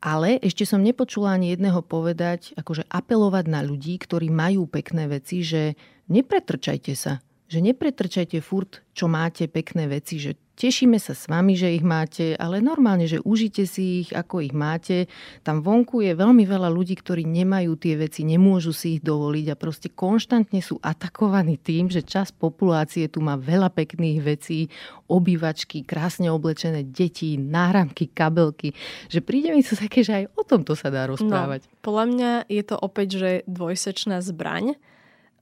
Ale ešte som nepočula ani jedného povedať, akože apelovať na ľudí, ktorí majú pekné veci, že nepretrčajte sa, že nepretrčajte furt, čo máte pekné veci, že tešíme sa s vami, že ich máte, ale normálne, že užite si ich, ako ich máte. Tam vonku je veľmi veľa ľudí, ktorí nemajú tie veci, nemôžu si ich dovoliť a proste konštantne sú atakovaní tým, že čas populácie tu má veľa pekných vecí, obývačky, krásne oblečené deti, náramky, kabelky, že príde mi to také, že aj o tomto sa dá rozprávať. No, podľa mňa je to opäť, že dvojsečná zbraň,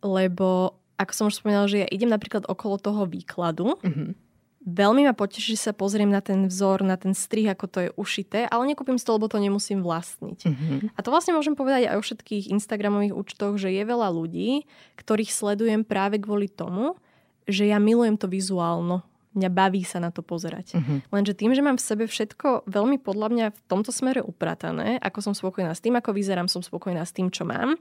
lebo ako som už spomínala, že ja idem napríklad okolo toho výkladu, mm-hmm. Veľmi ma poteší, že sa pozriem na ten vzor, na ten strih, ako to je ušité, ale nekúpim si to, lebo to nemusím vlastniť. Mm-hmm. A to vlastne môžem povedať aj o všetkých Instagramových účtoch, že je veľa ľudí, ktorých sledujem práve kvôli tomu, že ja milujem to vizuálno, mňa baví sa na to pozerať. Uh-huh. Lenže tým, že mám v sebe všetko veľmi podľa mňa v tomto smere upratané, ako som spokojná s tým, ako vyzerám, som spokojná s tým, čo mám,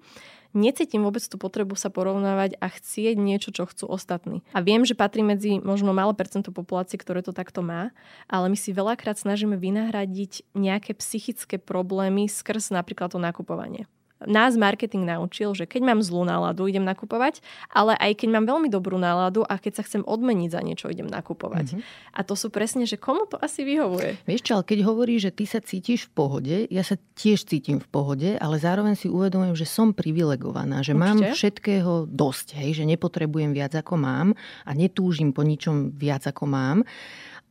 necítim vôbec tú potrebu sa porovnávať a chcieť niečo, čo chcú ostatní. A viem, že patrí medzi možno malé percento populácie, ktoré to takto má, ale my si veľakrát snažíme vynahradiť nejaké psychické problémy skrz napríklad to nakupovanie nás marketing naučil, že keď mám zlú náladu, idem nakupovať, ale aj keď mám veľmi dobrú náladu a keď sa chcem odmeniť za niečo, idem nakupovať. Mm-hmm. A to sú presne, že komu to asi vyhovuje. Vieš čo, ale keď hovorí, že ty sa cítiš v pohode, ja sa tiež cítim v pohode, ale zároveň si uvedomujem, že som privilegovaná, že Určite? mám všetkého dosť, hej, že nepotrebujem viac ako mám a netúžim po ničom viac ako mám.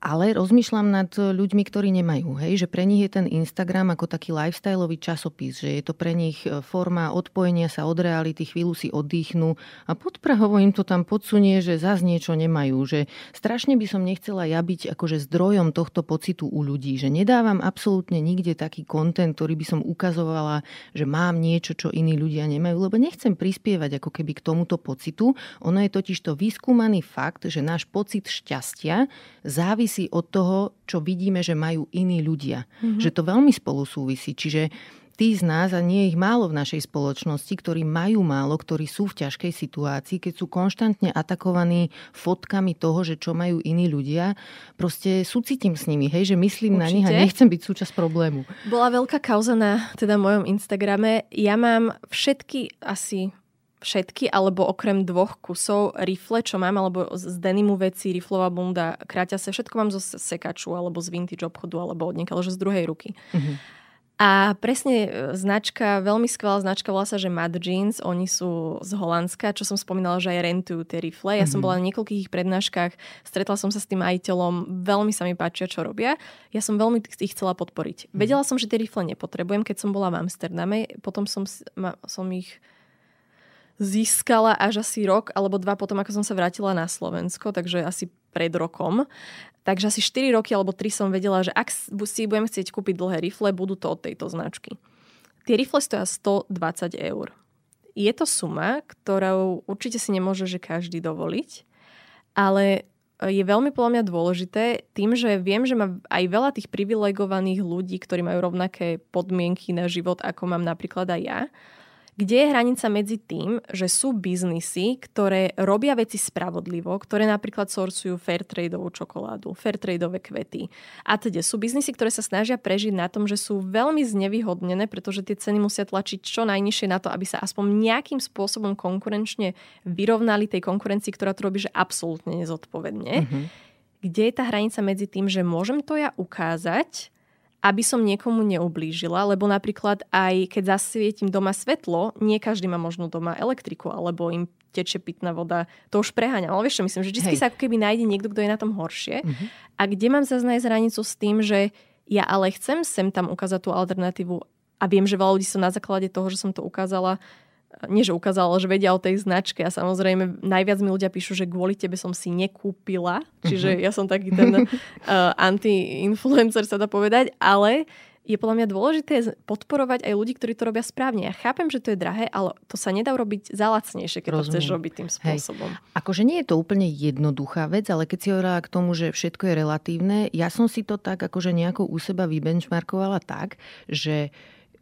Ale rozmýšľam nad ľuďmi, ktorí nemajú. Hej? Že pre nich je ten Instagram ako taký lifestyleový časopis. Že je to pre nich e, forma odpojenia sa od reality, chvíľu si oddychnú a podprahovo im to tam podsunie, že zase niečo nemajú. Že strašne by som nechcela ja byť akože zdrojom tohto pocitu u ľudí. Že nedávam absolútne nikde taký kontent, ktorý by som ukazovala, že mám niečo, čo iní ľudia nemajú, lebo nechcem prispievať ako keby k tomuto pocitu. Ono je totiž to vyskúmaný fakt, že náš pocit šťastia závisí závisí od toho, čo vidíme, že majú iní ľudia. Mm-hmm. Že to veľmi spolu súvisí. Čiže tí z nás, a nie je ich málo v našej spoločnosti, ktorí majú málo, ktorí sú v ťažkej situácii, keď sú konštantne atakovaní fotkami toho, že čo majú iní ľudia, proste súcitím s nimi, hej, že myslím Určite. na nich a nechcem byť súčasť problému. Bola veľká kauza na teda mojom Instagrame. Ja mám všetky asi všetky, alebo okrem dvoch kusov rifle, čo mám, alebo z denimu veci, riflová bunda, kráťa sa, všetko mám zo sekaču, alebo z vintage obchodu, alebo od niekaľ, že z druhej ruky. Mm-hmm. A presne e, značka, veľmi skvelá značka, volá sa, že Mad Jeans, oni sú z Holandska, čo som spomínala, že aj rentujú tie rifle. Ja mm-hmm. som mhm. bola na niekoľkých ich prednáškach, stretla som sa s tým majiteľom, veľmi sa mi páčia, čo robia. Ja som veľmi ich chcela podporiť. Mm-hmm. Vedela som, že tie rifle nepotrebujem, keď som bola v Amsterdame, potom som, som ich získala až asi rok alebo dva potom, ako som sa vrátila na Slovensko, takže asi pred rokom. Takže asi 4 roky alebo 3 som vedela, že ak si budem chcieť kúpiť dlhé rifle, budú to od tejto značky. Tie rifle stoja 120 eur. Je to suma, ktorou určite si nemôže že každý dovoliť, ale je veľmi podľa mňa dôležité tým, že viem, že má aj veľa tých privilegovaných ľudí, ktorí majú rovnaké podmienky na život, ako mám napríklad aj ja, kde je hranica medzi tým, že sú biznisy, ktoré robia veci spravodlivo, ktoré napríklad sorsujú fairtradeovú čokoládu, fairtradeové kvety a teda sú biznisy, ktoré sa snažia prežiť na tom, že sú veľmi znevýhodnené, pretože tie ceny musia tlačiť čo najnižšie na to, aby sa aspoň nejakým spôsobom konkurenčne vyrovnali tej konkurencii, ktorá to robí, že absolútne nezodpovedne. Mm-hmm. Kde je tá hranica medzi tým, že môžem to ja ukázať aby som niekomu neublížila, lebo napríklad aj keď zasvietím doma svetlo, nie každý má možno doma elektriku, alebo im teče pitná voda, to už preháňam. Ale vieš čo myslím, že vždy sa ako keby nájde niekto, kto je na tom horšie. Uh-huh. A kde mám zaznať hranicu s tým, že ja ale chcem sem tam ukázať tú alternatívu a viem, že veľa ľudí som na základe toho, že som to ukázala, nie že ukázala, že vedia o tej značke a samozrejme najviac mi ľudia píšu, že kvôli tebe som si nekúpila, čiže uh-huh. ja som taký ten uh, (laughs) anti-influencer sa dá povedať, ale je podľa mňa dôležité podporovať aj ľudí, ktorí to robia správne. Ja chápem, že to je drahé, ale to sa nedá robiť za lacnejšie, keď Rozumiem. to chceš robiť tým spôsobom. Hej. Akože nie je to úplne jednoduchá vec, ale keď si hovorila k tomu, že všetko je relatívne, ja som si to tak akože nejako u seba vybenchmarkovala tak, že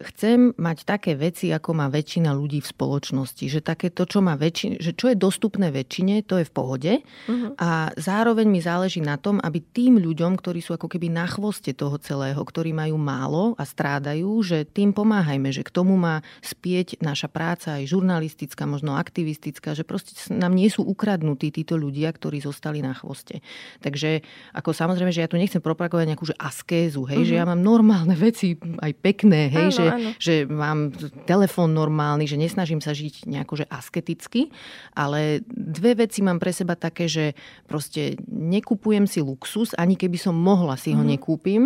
chcem mať také veci, ako má väčšina ľudí v spoločnosti. Že také to, čo, má väčšin, že čo je dostupné väčšine, to je v pohode. Uh-huh. A zároveň mi záleží na tom, aby tým ľuďom, ktorí sú ako keby na chvoste toho celého, ktorí majú málo a strádajú, že tým pomáhajme, že k tomu má spieť naša práca aj žurnalistická, možno aktivistická, že proste nám nie sú ukradnutí títo ľudia, ktorí zostali na chvoste. Takže ako samozrejme, že ja tu nechcem propagovať nejakú že askézu, hej, uh-huh. že ja mám normálne veci aj pekné, hej, Áno, že áno. že mám telefón normálny, že nesnažím sa žiť nejako že asketicky, ale dve veci mám pre seba také, že proste nekupujem si luxus, ani keby som mohla si ho mm-hmm. nekúpim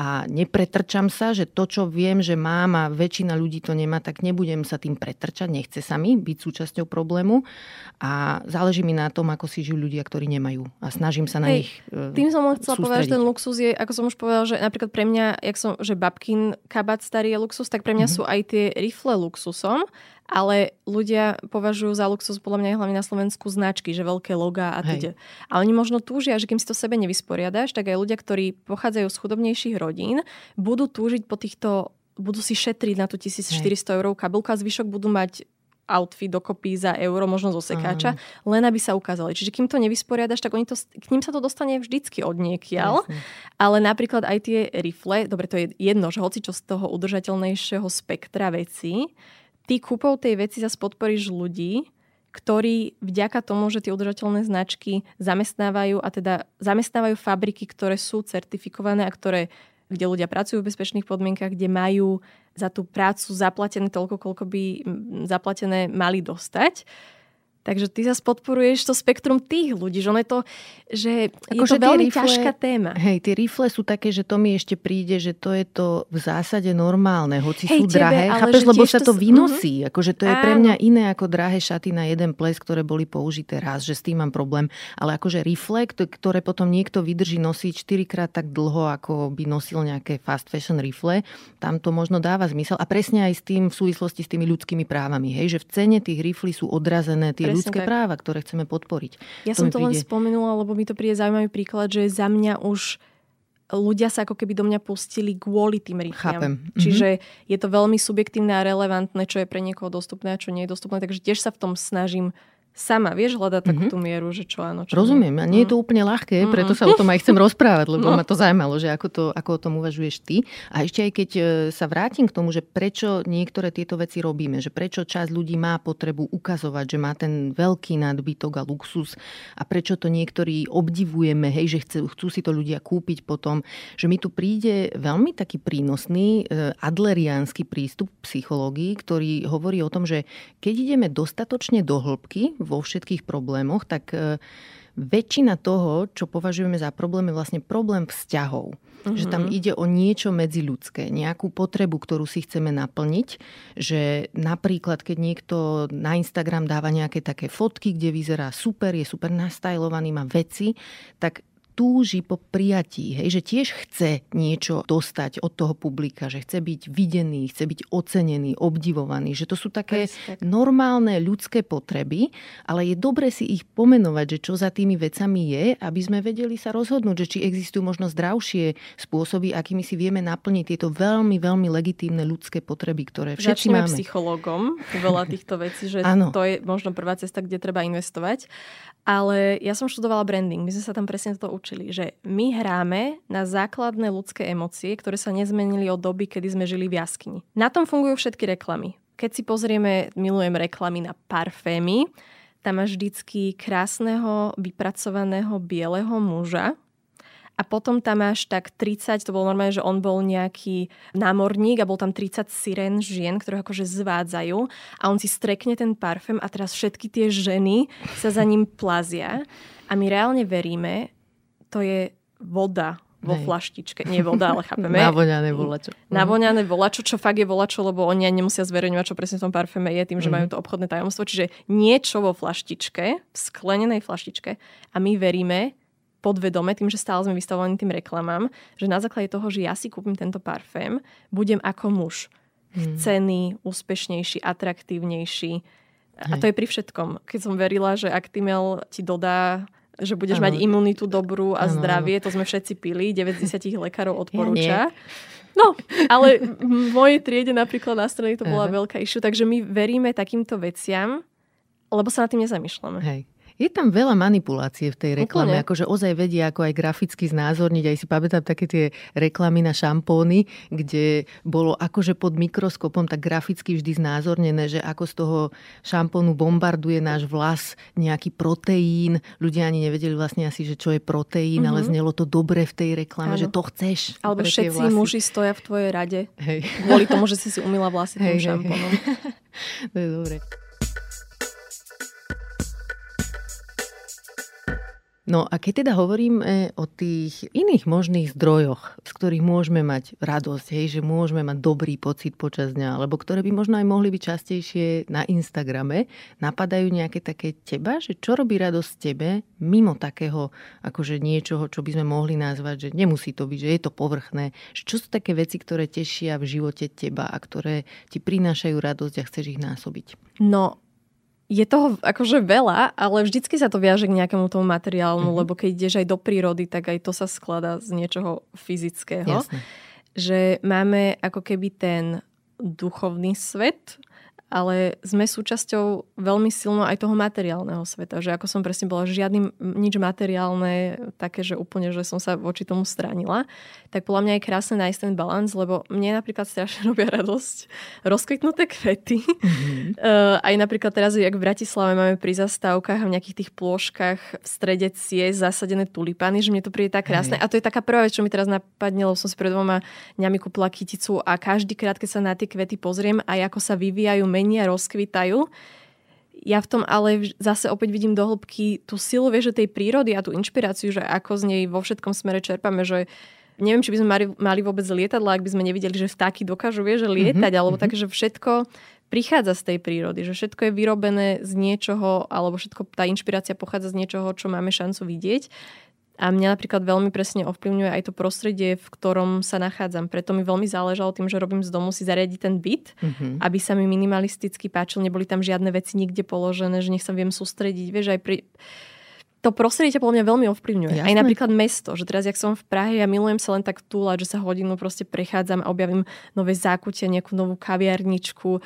a nepretrčam sa, že to, čo viem, že mám a väčšina ľudí to nemá, tak nebudem sa tým pretrčať, nechce sa mi byť súčasťou problému a záleží mi na tom, ako si žijú ľudia, ktorí nemajú a snažím sa na Hej, nich e, Tým som len chcela povedať, že ten luxus je, ako som už povedala, že napríklad pre mňa, jak som, že babkin kabát starý je luxus, tak pre mňa mm-hmm. sú aj tie rifle luxusom, ale ľudia považujú za luxus podľa mňa hlavne na Slovensku značky, že veľké logá a teda. A oni možno túžia, že kým si to sebe nevysporiadaš, tak aj ľudia, ktorí pochádzajú z chudobnejších rodín, budú túžiť po týchto budú si šetriť na tú 1400 eur kabelku a zvyšok budú mať outfit dokopy za euro, možno zo sekáča, uh-huh. len aby sa ukázali. Čiže kým to nevysporiadaš, tak oni to, k ním sa to dostane vždycky od niekiaľ. Jasne. Ale napríklad aj tie rifle, dobre, to je jedno, že hoci čo z toho udržateľnejšieho spektra vecí, ty kúpou tej veci zase podporíš ľudí, ktorí vďaka tomu, že tie udržateľné značky zamestnávajú a teda zamestnávajú fabriky, ktoré sú certifikované a ktoré, kde ľudia pracujú v bezpečných podmienkach, kde majú za tú prácu zaplatené toľko, koľko by zaplatené mali dostať, Takže ty zase podporuješ to spektrum tých ľudí, že ono je to, že Ako je to veľmi rifle, ťažká téma. Hej, tie rifle sú také, že to mi ešte príde, že to je to v zásade normálne, hoci hej, sú tebe, drahé. Chápeš, lebo sa to vynosí. Uh-huh. Akože to je Áno. pre mňa iné ako drahé šaty na jeden ples, ktoré boli použité raz, že s tým mám problém. Ale akože rifle, ktoré potom niekto vydrží nosiť 4 krát tak dlho, ako by nosil nejaké fast fashion rifle, tam to možno dáva zmysel. A presne aj s tým v súvislosti s tými ľudskými právami. Hej, že v cene tých riflí sú odrazené tie Presne ľudské tak. práva, ktoré chceme podporiť. Ja to som to príde... len spomenula, lebo mi to príde zaujímavý príklad, že za mňa už ľudia sa ako keby do mňa pustili kvôli tým rýchliam. Chápem. Čiže mm-hmm. je to veľmi subjektívne a relevantné, čo je pre niekoho dostupné a čo nie je dostupné. Takže tiež sa v tom snažím sama vieš hľadať takú mm-hmm. tú mieru, že čo áno. Čo Rozumiem. Nie. A nie je to mhm. úplne ľahké, mm-hmm. preto sa o tom aj chcem (laughs) rozprávať, lebo no. ma to zaujímalo, že ako, to, ako o tom uvažuješ ty. A ešte aj keď e, sa vrátim k tomu, že prečo niektoré tieto veci robíme, že prečo časť ľudí má potrebu ukazovať, že má ten veľký nadbytok a luxus a prečo to niektorí obdivujeme, hej, že chcú, chcú si to ľudia kúpiť potom, že mi tu príde veľmi taký prínosný e, adleriánsky prístup psychológii, ktorý hovorí o tom, že keď ideme dostatočne do hĺbky vo všetkých problémoch, tak e, väčšina toho, čo považujeme za problém, je vlastne problém vzťahov. Mm-hmm. Že tam mhm. ide o niečo medziľudské, nejakú potrebu, ktorú si chceme naplniť. Že napríklad, keď niekto na Instagram dáva nejaké také fotky, kde vyzerá super, je super nastajlovaný, má veci, tak túži po prijatí, hej, že tiež chce niečo dostať od toho publika, že chce byť videný, chce byť ocenený, obdivovaný, že to sú také tak. normálne ľudské potreby, ale je dobre si ich pomenovať, že čo za tými vecami je, aby sme vedeli sa rozhodnúť, že či existujú možno zdravšie spôsoby, akými si vieme naplniť tieto veľmi, veľmi legitímne ľudské potreby, ktoré všetci Začneme máme. psychologom veľa (laughs) týchto vecí, že ano. to je možno prvá cesta, kde treba investovať. Ale ja som študovala branding, my sme sa tam presne to učili, že my hráme na základné ľudské emócie, ktoré sa nezmenili od doby, kedy sme žili v jaskyni. Na tom fungujú všetky reklamy. Keď si pozrieme, milujem reklamy na parfémy, tam máš vždycky krásneho, vypracovaného bieleho muža, a potom tam máš tak 30, to bolo normálne, že on bol nejaký námorník a bol tam 30 sirén žien, ktoré akože zvádzajú a on si strekne ten parfém a teraz všetky tie ženy sa za ním plazia a my reálne veríme, to je voda vo Hej. flaštičke. Nie voda, ale chápeme. (laughs) Navoňané volačo. Mhm. Navoňané volačo, čo fakt je volačo, lebo oni ani nemusia zverejňovať, čo presne v tom parféme je, tým, že mm. majú to obchodné tajomstvo. Čiže niečo vo flaštičke, v sklenenej flaštičke a my veríme, podvedome, tým, že stále sme vystavovaní tým reklamám, že na základe toho, že ja si kúpim tento parfém, budem ako muž. Hmm. Cený, úspešnejší, atraktívnejší. Hej. A to je pri všetkom. Keď som verila, že Actimel ti dodá že budeš ano. mať imunitu dobrú a ano. zdravie, to sme všetci pili, 90 lekárov odporúča. Ja No, ale v mojej triede napríklad na strane to bola uh-huh. veľká issue, takže my veríme takýmto veciam, lebo sa nad tým nezamýšľame. Hej. Je tam veľa manipulácie v tej reklame, Úplne. akože ozaj vedia ako aj graficky znázorniť. Aj si pamätám také tie reklamy na šampóny, kde bolo akože pod mikroskopom tak graficky vždy znázornené, že ako z toho šampónu bombarduje náš vlas nejaký proteín. Ľudia ani nevedeli vlastne asi, že čo je proteín, mm-hmm. ale mhm. znelo to dobre v tej reklame, ano. že to chceš. Alebo všetci muži stoja v tvojej rade. Hej. Kvôli tomu, že si si umila vlasy (laughs) tým šampónom. (laughs) to je dobre. No a keď teda hovoríme o tých iných možných zdrojoch, z ktorých môžeme mať radosť, hej, že môžeme mať dobrý pocit počas dňa, alebo ktoré by možno aj mohli byť častejšie na Instagrame, napadajú nejaké také teba, že čo robí radosť tebe mimo takého akože niečoho, čo by sme mohli nazvať, že nemusí to byť, že je to povrchné. Že čo sú také veci, ktoré tešia v živote teba a ktoré ti prinášajú radosť a chceš ich násobiť? No, je toho akože veľa, ale vždycky sa to viaže k nejakému tomu materiálnu, mm-hmm. lebo keď ideš aj do prírody, tak aj to sa skladá z niečoho fyzického. Jasne. Že máme ako keby ten duchovný svet, ale sme súčasťou veľmi silno aj toho materiálneho sveta. Že ako som presne bola, žiadny nič materiálne, také, že úplne, že som sa voči tomu stránila. Tak podľa mňa je krásne nájsť ten balans, lebo mne napríklad strašne (laughs) robia radosť rozkvitnuté kvety. Mm-hmm. Uh, aj napríklad teraz, jak v Bratislave máme pri zastávkach a v nejakých tých plôžkach v strede cie zasadené tulipany, že mne to príde tak krásne. Hej. A to je taká prvá vec, čo mi teraz napadne, lebo som si pred dvoma dňami kúpila kyticu a každý krát, keď sa na tie kvety pozriem, aj ako sa vyvíjajú menia, rozkvitajú. Ja v tom ale zase opäť vidím do hĺbky tú silu, vieš, tej prírody a tú inšpiráciu, že ako z nej vo všetkom smere čerpame, že neviem, či by sme mali, mali vôbec lietadla, ak by sme nevideli, že vtáky dokážu, vieš, že lietať, mm-hmm. alebo tak, že všetko prichádza z tej prírody, že všetko je vyrobené z niečoho, alebo všetko, tá inšpirácia pochádza z niečoho, čo máme šancu vidieť. A mňa napríklad veľmi presne ovplyvňuje aj to prostredie, v ktorom sa nachádzam. Preto mi veľmi záležalo tým, že robím z domu si zariadiť ten byt, mm-hmm. aby sa mi minimalisticky páčil, neboli tam žiadne veci nikde položené, že nech sa viem sústrediť. Vieš, aj pri... To prostredie ťa podľa mňa veľmi ovplyvňuje. Jasne. Aj napríklad mesto, že teraz, jak som v Prahe, ja milujem sa len tak túlať, že sa hodinu proste prechádzam a objavím nové zákutie, nejakú novú kaviarničku.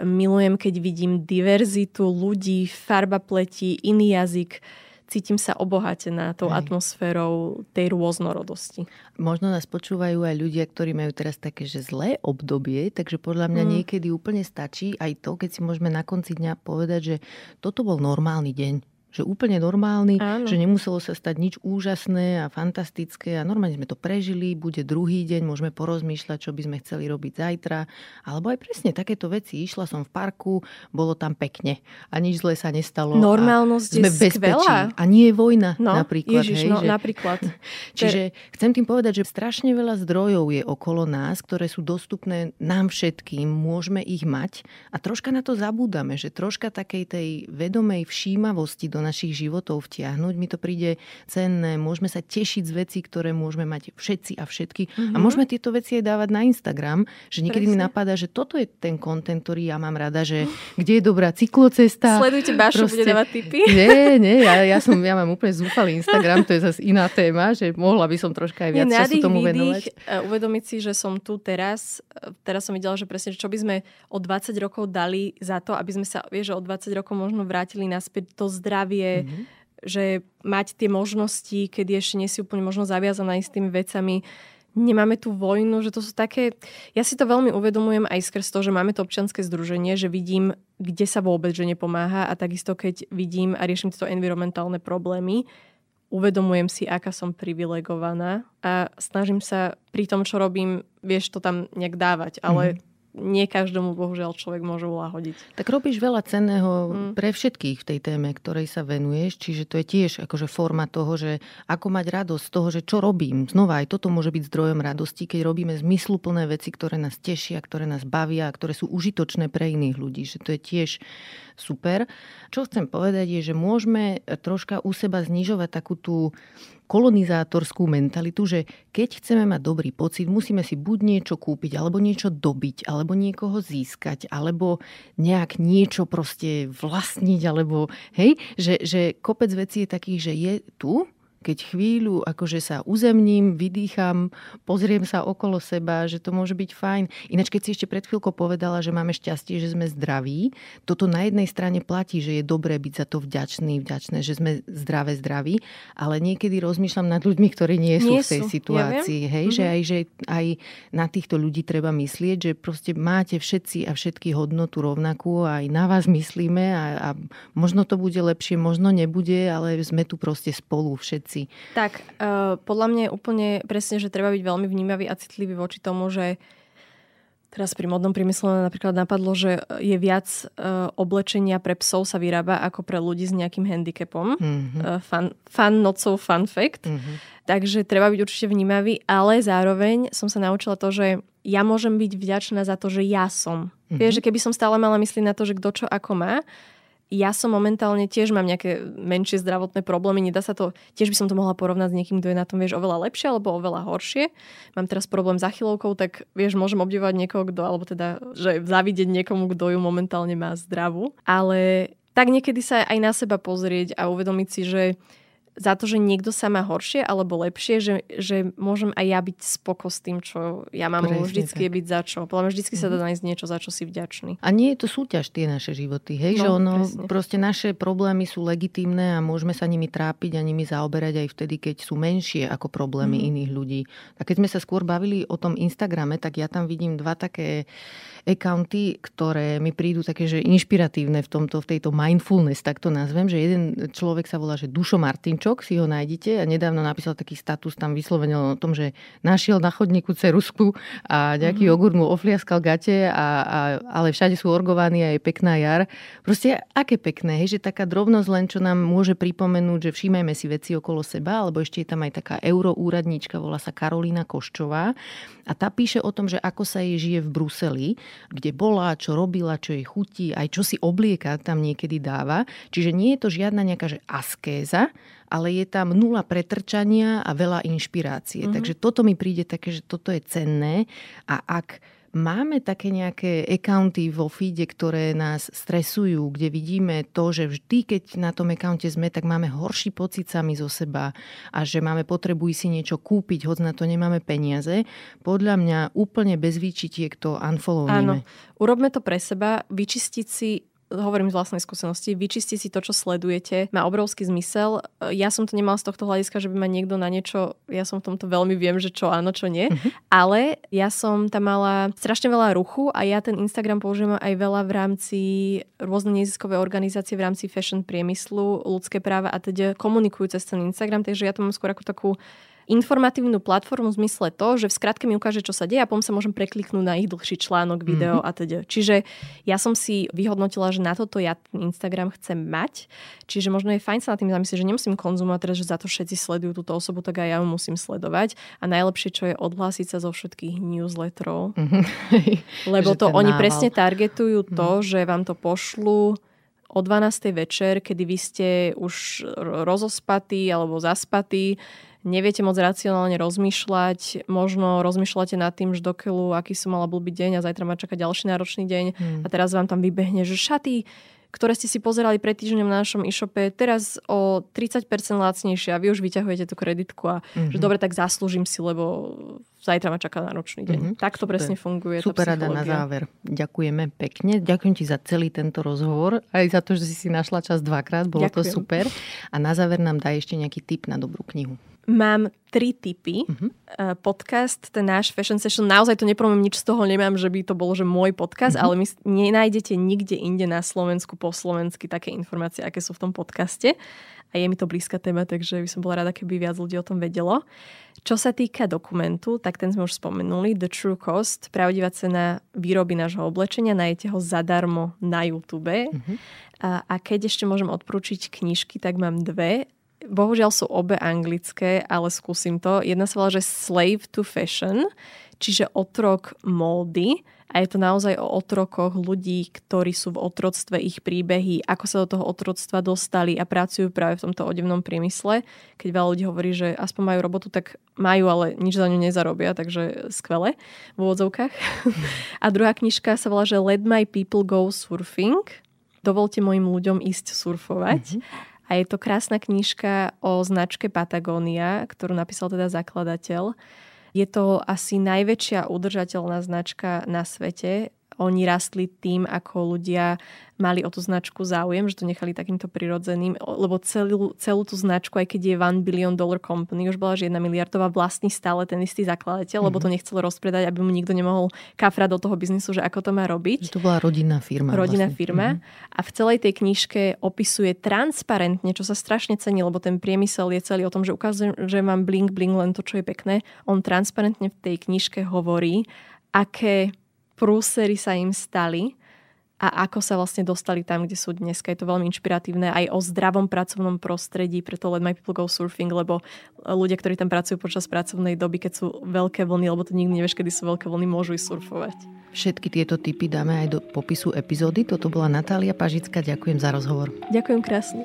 Milujem, keď vidím diverzitu ľudí, farba pleti, iný jazyk cítim sa obohatená tou Hej. atmosférou tej rôznorodosti. Možno nás počúvajú aj ľudia, ktorí majú teraz také, že zlé obdobie, takže podľa mňa mm. niekedy úplne stačí aj to, keď si môžeme na konci dňa povedať, že toto bol normálny deň že úplne normálny, Áno. že nemuselo sa stať nič úžasné a fantastické a normálne sme to prežili, bude druhý deň, môžeme porozmýšľať, čo by sme chceli robiť zajtra, alebo aj presne takéto veci. Išla som v parku, bolo tam pekne a nič zlé sa nestalo. Normálnosť sme je skvelá. A nie je vojna no, napríklad. Ježiš, hej, no, že... napríklad. (laughs) Čiže chcem tým povedať, že strašne veľa zdrojov je okolo nás, ktoré sú dostupné nám všetkým, môžeme ich mať a troška na to zabúdame, že troška takej tej vedomej všímavosti do našich životov vtiahnuť. Mi to príde cenné, môžeme sa tešiť z vecí, ktoré môžeme mať všetci a všetky. Mm-hmm. A mhm. môžeme tieto veci aj dávať na Instagram, že niekedy Presne. mi napadá, že toto je ten kontent, ktorý ja mám rada, že kde je dobrá cyklocesta. Sledujte Bašu, proste, bude dávať tipy. Nie, nie, ja, ja, som, ja mám úplne zúfalý Instagram, to je zase iná téma, že mohla by som troška aj viac času tomu venovať. E, uvedomiť si, že som tu teraz, e, teraz som videla, že presne, čo by sme o 20 rokov dali za to, aby sme sa, vieš, o 20 rokov možno vrátili naspäť to zdravie, mm-hmm. že mať tie možnosti, kedy ešte nie si úplne možno zaviazaná s tými vecami, nemáme tú vojnu, že to sú také... Ja si to veľmi uvedomujem aj skrz to, že máme to občianske združenie, že vidím, kde sa vôbec že nepomáha a takisto keď vidím a riešim tieto environmentálne problémy, uvedomujem si, aká som privilegovaná a snažím sa pri tom, čo robím, vieš to tam nejak dávať, ale mm-hmm nie každému bohužiaľ človek môže ulahodiť. Tak robíš veľa cenného mm. pre všetkých v tej téme, ktorej sa venuješ, čiže to je tiež akože forma toho, že ako mať radosť z toho, že čo robím. Znova aj toto môže byť zdrojom radosti, keď robíme zmysluplné veci, ktoré nás tešia, ktoré nás bavia, ktoré sú užitočné pre iných ľudí. Že to je tiež super. Čo chcem povedať je, že môžeme troška u seba znižovať takú tú kolonizátorskú mentalitu, že keď chceme mať dobrý pocit, musíme si buď niečo kúpiť, alebo niečo dobiť, alebo niekoho získať, alebo nejak niečo proste vlastniť, alebo hej, že, že kopec vecí je takých, že je tu, keď chvíľu akože sa uzemním, vydýcham, pozriem sa okolo seba, že to môže byť fajn. Ináč, keď si ešte pred chvíľkou povedala, že máme šťastie, že sme zdraví, toto na jednej strane platí, že je dobré byť za to vďačný, vďačné, že sme zdravé, zdraví, ale niekedy rozmýšľam nad ľuďmi, ktorí nie sú nie v tej sú. situácii. Ja hej, mm-hmm. že, aj, že aj na týchto ľudí treba myslieť, že proste máte všetci a všetky hodnotu rovnakú a aj na vás myslíme a, a možno to bude lepšie, možno nebude, ale sme tu proste spolu všetci veci. Tak, uh, podľa mňa je úplne presne, že treba byť veľmi vnímavý a citlivý voči tomu, že Teraz pri modnom priemysle napríklad napadlo, že je viac uh, oblečenia pre psov sa vyrába ako pre ľudí s nejakým handicapom. Mm-hmm. Uh, fun, fun, not so fun fact. Mm-hmm. Takže treba byť určite vnímavý, ale zároveň som sa naučila to, že ja môžem byť vďačná za to, že ja som. Mm-hmm. Vieš, že keby som stále mala myslieť na to, že kto čo ako má, ja som momentálne tiež mám nejaké menšie zdravotné problémy, nedá sa to, tiež by som to mohla porovnať s niekým, kto je na tom, vieš, oveľa lepšie alebo oveľa horšie. Mám teraz problém s achilovkou, tak vieš, môžem obdivovať niekoho, kto, alebo teda, že zavidieť niekomu, kto ju momentálne má zdravú. Ale tak niekedy sa aj na seba pozrieť a uvedomiť si, že za to, že niekto sa má horšie alebo lepšie, že, že môžem aj ja byť spoko s tým, čo ja mám. Presne vždycky tak. je byť za čo. Podľa mňa vždycky sa dá mhm. nájsť niečo, za čo si vďačný. A nie je to súťaž tie naše životy, hej? No, že ono, presne. proste naše problémy sú legitímne a môžeme sa nimi trápiť a nimi zaoberať aj vtedy, keď sú menšie ako problémy mm. iných ľudí. A keď sme sa skôr bavili o tom Instagrame, tak ja tam vidím dva také accounty, ktoré mi prídu také, že inšpiratívne v, tomto, v tejto mindfulness, tak to nazvem, že jeden človek sa volá, že Dušo Martinčok, si ho nájdete a nedávno napísal taký status tam vyslovene o tom, že našiel na chodníku cerusku a nejaký mm-hmm. jogurt mu ofliaskal gate, a, a, ale všade sú orgovaní a je pekná jar. Proste aké pekné, hej, že taká drobnosť len, čo nám môže pripomenúť, že všímajme si veci okolo seba, alebo ešte je tam aj taká euroúradníčka, volá sa Karolína Koščová a tá píše o tom, že ako sa jej žije v Bruseli kde bola, čo robila, čo jej chutí, aj čo si oblieka tam niekedy dáva. Čiže nie je to žiadna nejaká že askéza, ale je tam nula pretrčania a veľa inšpirácie. Mm-hmm. Takže toto mi príde také, že toto je cenné a ak Máme také nejaké accounty vo feede, ktoré nás stresujú, kde vidíme to, že vždy, keď na tom accounte sme, tak máme horší pocit sami zo seba a že máme potrebu si niečo kúpiť, hoď na to nemáme peniaze. Podľa mňa úplne bez výčitiek to unfollowíme. Áno, urobme to pre seba, vyčistiť si hovorím z vlastnej skúsenosti, vyčistiť si to, čo sledujete, má obrovský zmysel. Ja som to nemala z tohto hľadiska, že by ma niekto na niečo, ja som v tomto veľmi viem, že čo áno, čo nie, uh-huh. ale ja som tam mala strašne veľa ruchu a ja ten Instagram používam aj veľa v rámci rôzne neziskové organizácie v rámci fashion priemyslu, ľudské práva a teda komunikujú cez ten Instagram, takže ja to mám skôr ako takú informatívnu platformu v zmysle to, že v skratke mi ukáže, čo sa deje a potom sa môžem prekliknúť na ich dlhší článok, video mm-hmm. a teda. Čiže ja som si vyhodnotila, že na toto ja ten Instagram chcem mať. Čiže možno je fajn sa na tým zamyslieť, že nemusím konzumovať teraz, že za to všetci sledujú túto osobu, tak aj ja ju musím sledovať. A najlepšie, čo je odhlásiť sa zo všetkých newsletterov. Mm-hmm. (laughs) Lebo to oni nával. presne targetujú to, mm-hmm. že vám to pošlu o 12. večer, kedy vy ste už rozospatí alebo zaspatí, neviete moc racionálne rozmýšľať, možno rozmýšľate nad tým, že dokeľu, aký som mala blbý deň a zajtra ma čaká ďalší náročný deň hmm. a teraz vám tam vybehne, že šaty, ktoré ste si pozerali pred týždňom na našom e-shope, teraz o 30% lacnejšie a vy už vyťahujete tú kreditku a mm-hmm. že dobre, tak zaslúžim si, lebo zajtra ma čaká náročný deň. Mm-hmm. Tak to presne funguje. Super rada na záver. Ďakujeme pekne. Ďakujem ti za celý tento rozhovor, aj za to, že si si našla čas dvakrát, bolo Ďakujem. to super. A na záver nám daj ešte nejaký tip na dobrú knihu. Mám tri typy. Uh-huh. Podcast, ten náš Fashion Session, naozaj to nepromiem, nič z toho nemám, že by to bol že môj podcast, uh-huh. ale my nenájdete nikde inde na Slovensku po slovensky také informácie, aké sú v tom podcaste. A je mi to blízka téma, takže by som bola rada, keby viac ľudí o tom vedelo. Čo sa týka dokumentu, tak ten sme už spomenuli, The True Cost, pravdivá cena výroby nášho oblečenia, nájdete ho zadarmo na YouTube. Uh-huh. A, a keď ešte môžem odporúčiť knižky, tak mám dve. Bohužiaľ sú obe anglické, ale skúsim to. Jedna sa volá, že Slave to Fashion, čiže otrok módy. A je to naozaj o otrokoch ľudí, ktorí sú v otroctve, ich príbehy, ako sa do toho otroctva dostali a pracujú práve v tomto odevnom priemysle. Keď veľa ľudí hovorí, že aspoň majú robotu, tak majú, ale nič za ňu nezarobia, takže skvele v úvodzovkách. (laughs) a druhá knižka sa volá, že Let my people go surfing. Dovolte mojim ľuďom ísť surfovať. Mm-hmm. A je to krásna knižka o značke Patagonia, ktorú napísal teda zakladateľ. Je to asi najväčšia udržateľná značka na svete oni rastli tým, ako ľudia mali o tú značku záujem, že to nechali takýmto prirodzeným, lebo celú, celú tú značku, aj keď je one billion dollar company, už bola, že jedna miliardová vlastní stále ten istý zakladateľ, mm-hmm. lebo to mhm. nechcel rozpredať, aby mu nikto nemohol kafrať do toho biznisu, že ako to má robiť. Že to bola rodinná firma. Rodinná vlastne. firma. Mm-hmm. A v celej tej knižke opisuje transparentne, čo sa strašne cení, lebo ten priemysel je celý o tom, že ukazujem, že mám bling bling len to, čo je pekné. On transparentne v tej knižke hovorí, aké prúsery sa im stali a ako sa vlastne dostali tam, kde sú dnes. Je to veľmi inšpiratívne aj o zdravom pracovnom prostredí, preto Let My People Go Surfing, lebo ľudia, ktorí tam pracujú počas pracovnej doby, keď sú veľké vlny, lebo to nikdy nevieš, kedy sú veľké vlny, môžu ísť surfovať. Všetky tieto typy dáme aj do popisu epizódy. Toto bola Natália Pažická. Ďakujem za rozhovor. Ďakujem krásne.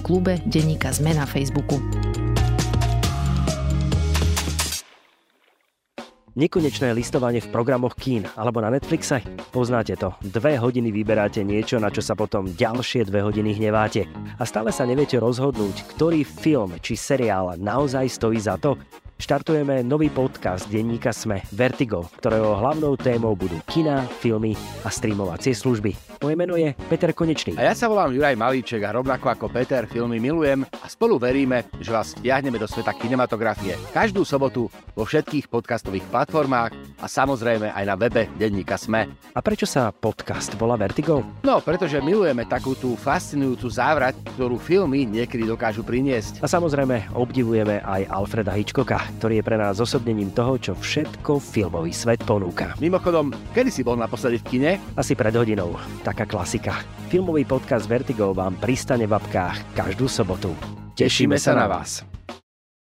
klube Denníka Zme na Facebooku. Nekonečné listovanie v programoch kín alebo na Netflixe? Poznáte to. Dve hodiny vyberáte niečo, na čo sa potom ďalšie dve hodiny hneváte. A stále sa neviete rozhodnúť, ktorý film či seriál naozaj stojí za to? Štartujeme nový podcast denníka Sme Vertigo, ktorého hlavnou témou budú kina, filmy a streamovacie služby. Moje meno je Peter Konečný. A ja sa volám Juraj Malíček a rovnako ako Peter filmy milujem a spolu veríme, že vás vtiahneme do sveta kinematografie. Každú sobotu vo všetkých podcastových platformách a samozrejme aj na webe denníka Sme. A prečo sa podcast volá Vertigo? No, pretože milujeme takú tú fascinujúcu závrať, ktorú filmy niekedy dokážu priniesť. A samozrejme obdivujeme aj Alfreda Hitchcocka, ktorý je pre nás osobnením toho, čo všetko filmový svet ponúka. Mimochodom, kedy si bol naposledy v kine? Asi pred hodinou. Taká klasika. Filmový podcast Vertigo vám pristane v apkách každú sobotu. Tešíme sa na vás.